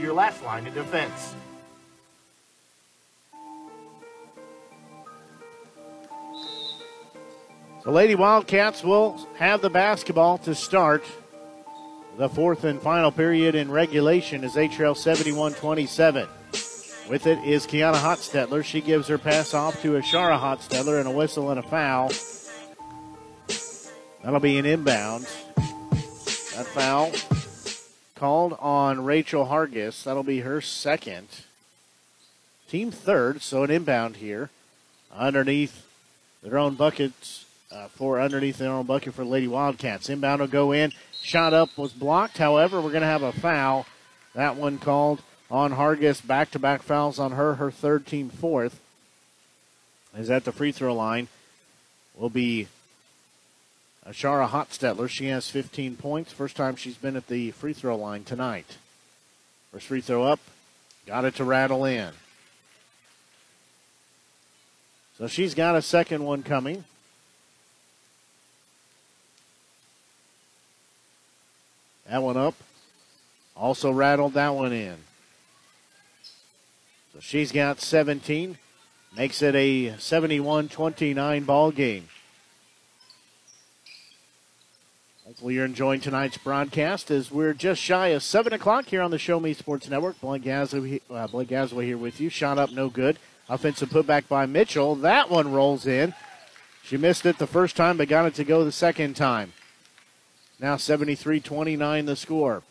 your last line of defense.
The Lady Wildcats will have the basketball to start the fourth and final period in regulation as they trail 71 27. With it is Kiana Hotstetler. She gives her pass off to Ashara Hotstetler and a whistle and a foul. That'll be an inbound. That foul called on Rachel Hargis. That'll be her second. Team third, so an inbound here. Underneath their own buckets uh, for underneath their own bucket for Lady Wildcats. Inbound will go in. Shot up was blocked. However, we're going to have a foul. That one called on Hargis. Back to back fouls on her, her third team fourth. Is at the free throw line. Will be Ashara Hotstetler. She has 15 points. First time she's been at the free throw line tonight. First free throw up. Got it to rattle in. So she's got a second one coming. That one up. Also rattled that one in. So she's got 17. Makes it a 71 29 ball game. Hopefully, you're enjoying tonight's broadcast as we're just shy of 7 o'clock here on the Show Me Sports Network. Blake Gazaway, uh, here with you. Shot up, no good. Offensive putback by Mitchell. That one rolls in. She missed it the first time, but got it to go the second time. Now 73 29 the score.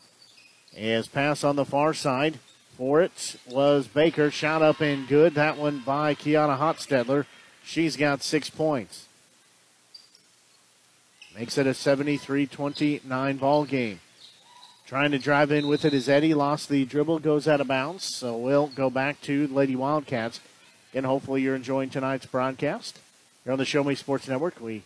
As pass on the far side for it was Baker. Shot up and good. That one by Kiana Hotstetler. She's got six points. Makes it a 73 29 ball game. Trying to drive in with it as Eddy lost the dribble, goes out of bounds. So we'll go back to Lady Wildcats. And hopefully you're enjoying tonight's broadcast. Here on the Show Me Sports Network, we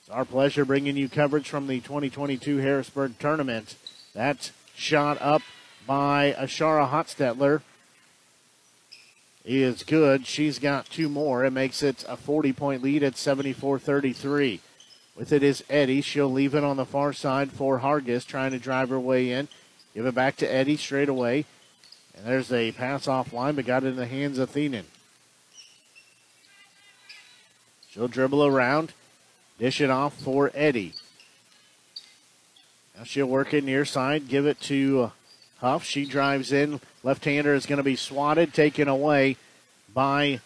it's our pleasure bringing you coverage from the 2022 Harrisburg tournament. That shot up by Ashara Hotstetler is good. She's got two more. It makes it a 40 point lead at 74 33. With it is Eddy. She'll leave it on the far side for Hargis, trying to drive her way in. Give it back to Eddy straight away. And there's a pass off line, but got it in the hands of Thienen. She'll dribble around, dish it off for Eddy. Now she'll work it near side, give it to uh, Huff. She drives in. Left hander is going to be swatted, taken away by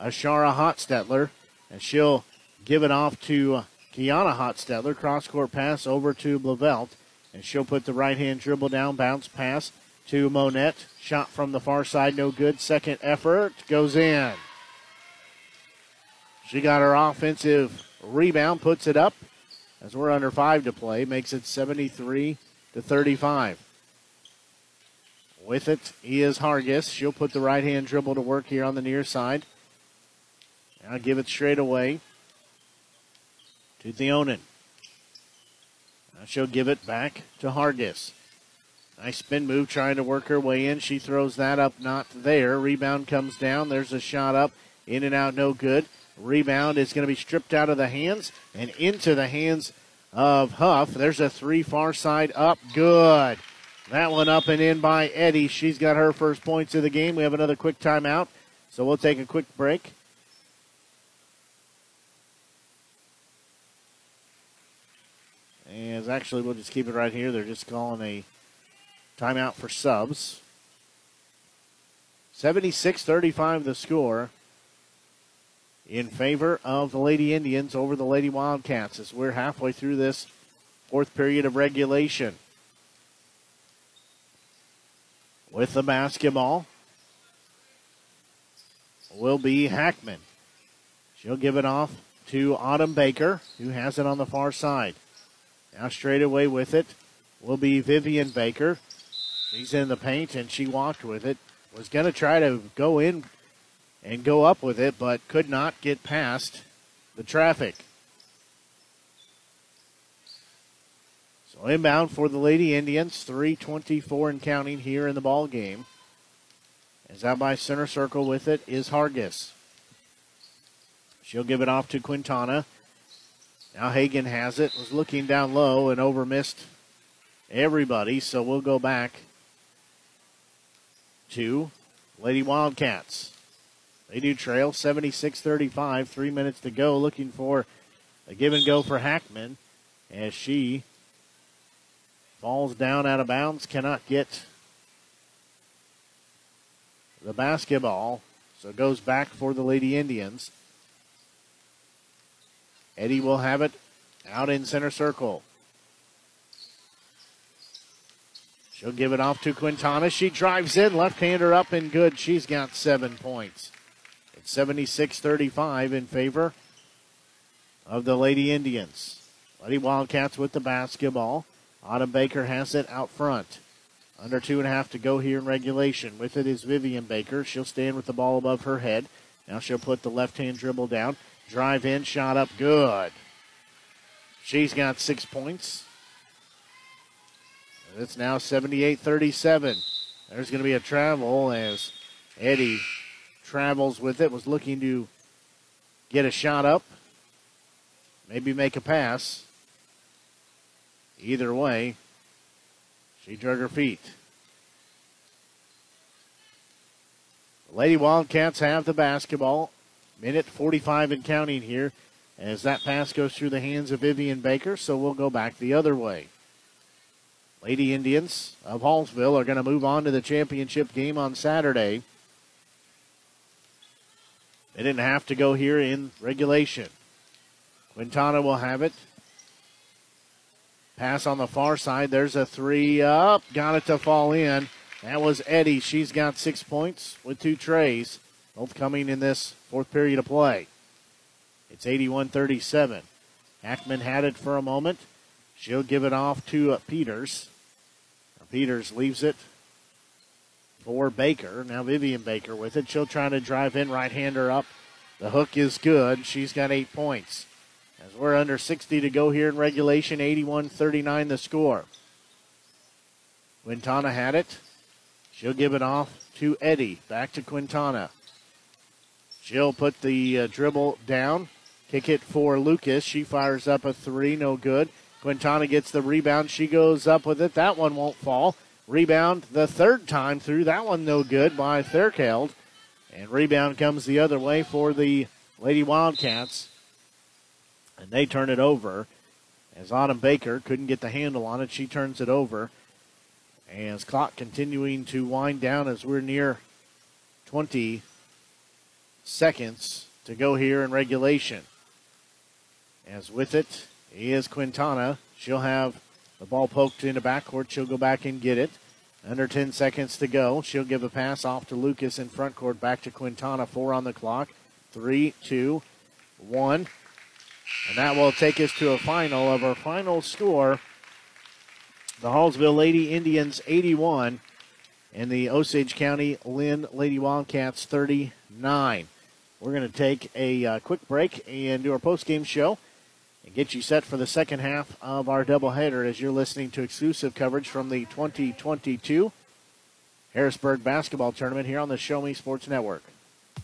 Ashara Hotstetler. And she'll give it off to uh, Kiana Hotstetler. Cross court pass over to Blavelt. And she'll put the right hand dribble down, bounce pass to Monette. Shot from the far side, no good. Second effort goes in. She got her offensive rebound, puts it up as we're under five to play, makes it 73 to 35. With it is Hargis. She'll put the right hand dribble to work here on the near side. Now give it straight away to Theonin. Now she'll give it back to Hargis. Nice spin move trying to work her way in. She throws that up, not there. Rebound comes down. There's a shot up. In and out, no good. Rebound is going to be stripped out of the hands and into the hands of Huff. There's a three far side up. Good. That one up and in by Eddy. She's got her first points of the game. We have another quick timeout, so we'll take a quick break. And actually, we'll just keep it right here. They're just calling a timeout for subs. 76 35 the score in favor of the Lady Indians over the Lady Wildcats as we're halfway through this fourth period of regulation. With the basketball will be Hackman. She'll give it off to Autumn Baker, who has it on the far side. Now straight away with it will be Vivian Baker. She's in the paint and she walked with it. Was going to try to go in and go up with it, but could not get past the traffic. Inbound for the Lady Indians, 324 and counting here in the ball game. As out by center circle with it is Hargis. She'll give it off to Quintana. Now Hagan has it. Was looking down low and over missed everybody. So we'll go back to Lady Wildcats. They do trail 76 35. Three minutes to go. Looking for a give and go for Hackman as she falls down out of bounds. Cannot get the basketball. So goes back for the Lady Indians. Eddy will have it out in center circle. She'll give it off to Quintana. She drives in, left hander up and good. She's got seven points. It's 76 35 in favor of the Lady Indians. Lady Wildcats with the basketball. Autumn Baker has it out front. Under two and a half to go here in regulation. With it is Vivian Baker. She'll stand with the ball above her head. Now she'll put the left hand dribble down. Drive in, shot up, good. She's got six points. It's now 78 37. There's going to be a travel as Eddy travels with it, was looking to get a shot up, maybe make a pass. Either way, she drug her feet. The Lady Wildcats have the basketball. Minute 45 and counting here as that pass goes through the hands of Vivian Baker, so we'll go back the other way. Lady Indians of Hallsville are going to move on to the championship game on Saturday. They didn't have to go here in regulation. Quintana will have it. Pass on the far side. There's a three up. Got it to fall in. That was Eddy. She's got six points with two trays, both coming in this fourth period of play. It's 81 37. Hackman had it for a moment. She'll give it off to uh, Peters. Now Peters leaves it for Baker. Now Vivian Baker with it. She'll try to drive in, right hander up. The hook is good. She's got eight points. As we're under 60 to go here in regulation, 81 39 the score. Quintana had it. She'll give it off to Eddy. Back to Quintana. She'll put the uh, dribble down. Kick it for Lucas. She fires up a three, no good. Quintana gets the rebound. She goes up with it. That one won't fall. Rebound the third time through. That one no good by Fairkeld. And rebound comes the other way for the Lady Wildcats. And they turn it over. As Autumn Baker couldn't get the handle on it, she turns it over. As clock continuing to wind down as we're near 20 seconds to go here in regulation. As with it is Quintana. She'll have the ball poked in into backcourt. She'll go back and get it. Under 10 seconds to go. She'll give a pass off to Lucas in front court. Back to Quintana. Four on the clock. Three, two, one. And that will take us to a final of our final score. The Hallsville Lady Indians 81 and the Osage County Linn Lady Wildcats 39. We're going to take a uh, quick break and do our post-game show and get you set for the second half of our doubleheader as you're listening to exclusive coverage from the 2022 Harrisburg Basketball Tournament here on the Show Me Sports Network.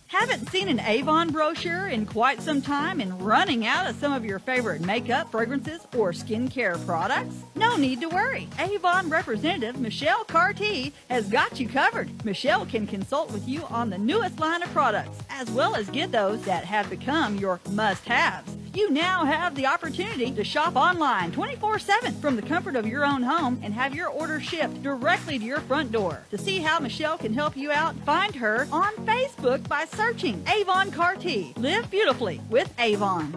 Haven't seen an Avon brochure in quite some time and running out of some of your favorite makeup, fragrances, or skincare products? No need to worry. Avon representative Michelle Carty has got you covered. Michelle can consult with you on the newest line of products, as well as get those that have become your must-haves. You now have the opportunity to shop online 24 7 from the comfort of your own home and have your order shipped directly to your front door. To see how Michelle can help you out, find her on Facebook by searching Avon Carty. Live beautifully with Avon.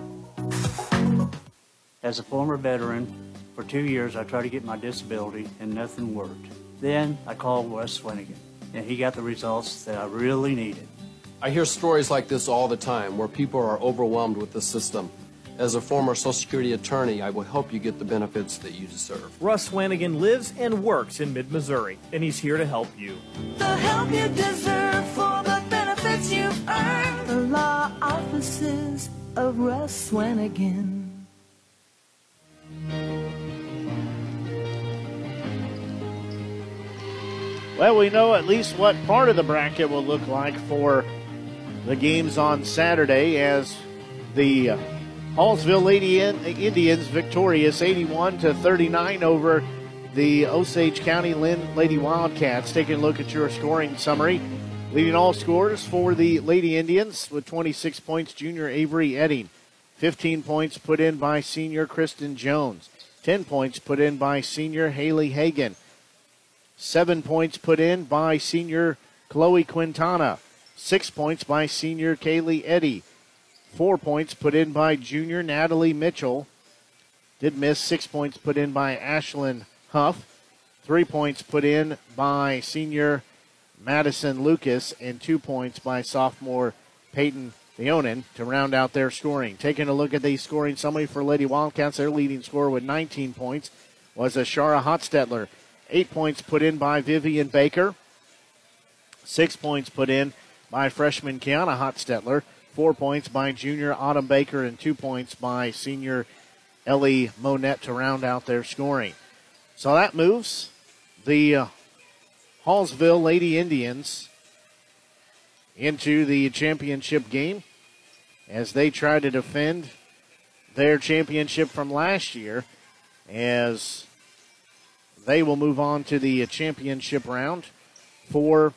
As a former veteran, for two years I tried to get my disability and nothing worked. Then I called Russ Swanigan, and he got the results that I really needed.
I hear stories like this all the time where people are overwhelmed with the system. As a former Social Security attorney, I will help you get the benefits that you deserve.
Russ Swanigan lives and works in mid Missouri, and he's here to help you.
The help you deserve for the benefits you've earned. The law offices of Russ Swanigan.
Well, we know at least what part of the bracket will look like for the games on Saturday as the uh, Hallsville Lady uh, Indians victorious 81 to 39 over the Osage County Linn Lady Wildcats. Taking a look at your scoring summary. Leading all scores for the Lady Indians with 26 points, junior Avery Edding. 15 points put in by senior Kristen Jones. 10 points put in by senior Haley Hagan. 7 points put in by senior Chloe Quintana. 6 points by senior Kaylee Eddy. Four points put in by junior Natalie Mitchell. Did miss six points put in by Ashlyn Huff. Three points put in by senior Madison Lucas. And two points by sophomore Peyton Leonin to round out their scoring. Taking a look at the scoring summary for Lady Wildcats, their leading scorer with 19 points was Ashara Hotstetler. Eight points put in by Vivian Baker. Six points put in by freshman Kiana Hotstetler. Four points by junior Autumn Baker and two points by senior Ellie Monette to round out their scoring. So that moves the uh, Hallsville Lady Indians into the championship game as they try to defend their championship from last year as they will move on to the championship round for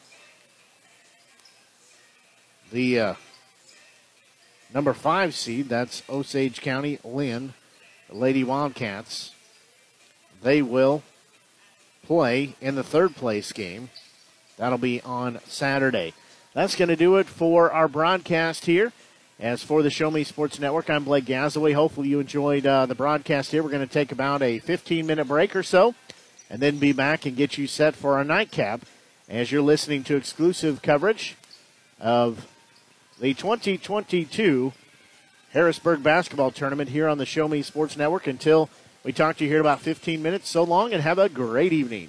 the uh, number five seed. That's Osage County Linn, the Lady Wildcats. They will play in the third place game. That'll be on Saturday. That's going to do it for our broadcast here. As for the Show Me Sports Network, I'm Blake Gazaway. Hopefully, you enjoyed uh, the broadcast here. We're going to take about a 15 minute break or so and then be back and get you set for our nightcap as you're listening to exclusive coverage of the 2022 Harrisburg Basketball Tournament here on the Show Me Sports Network. Until we talk to you here about 15 minutes, so long and have a great evening.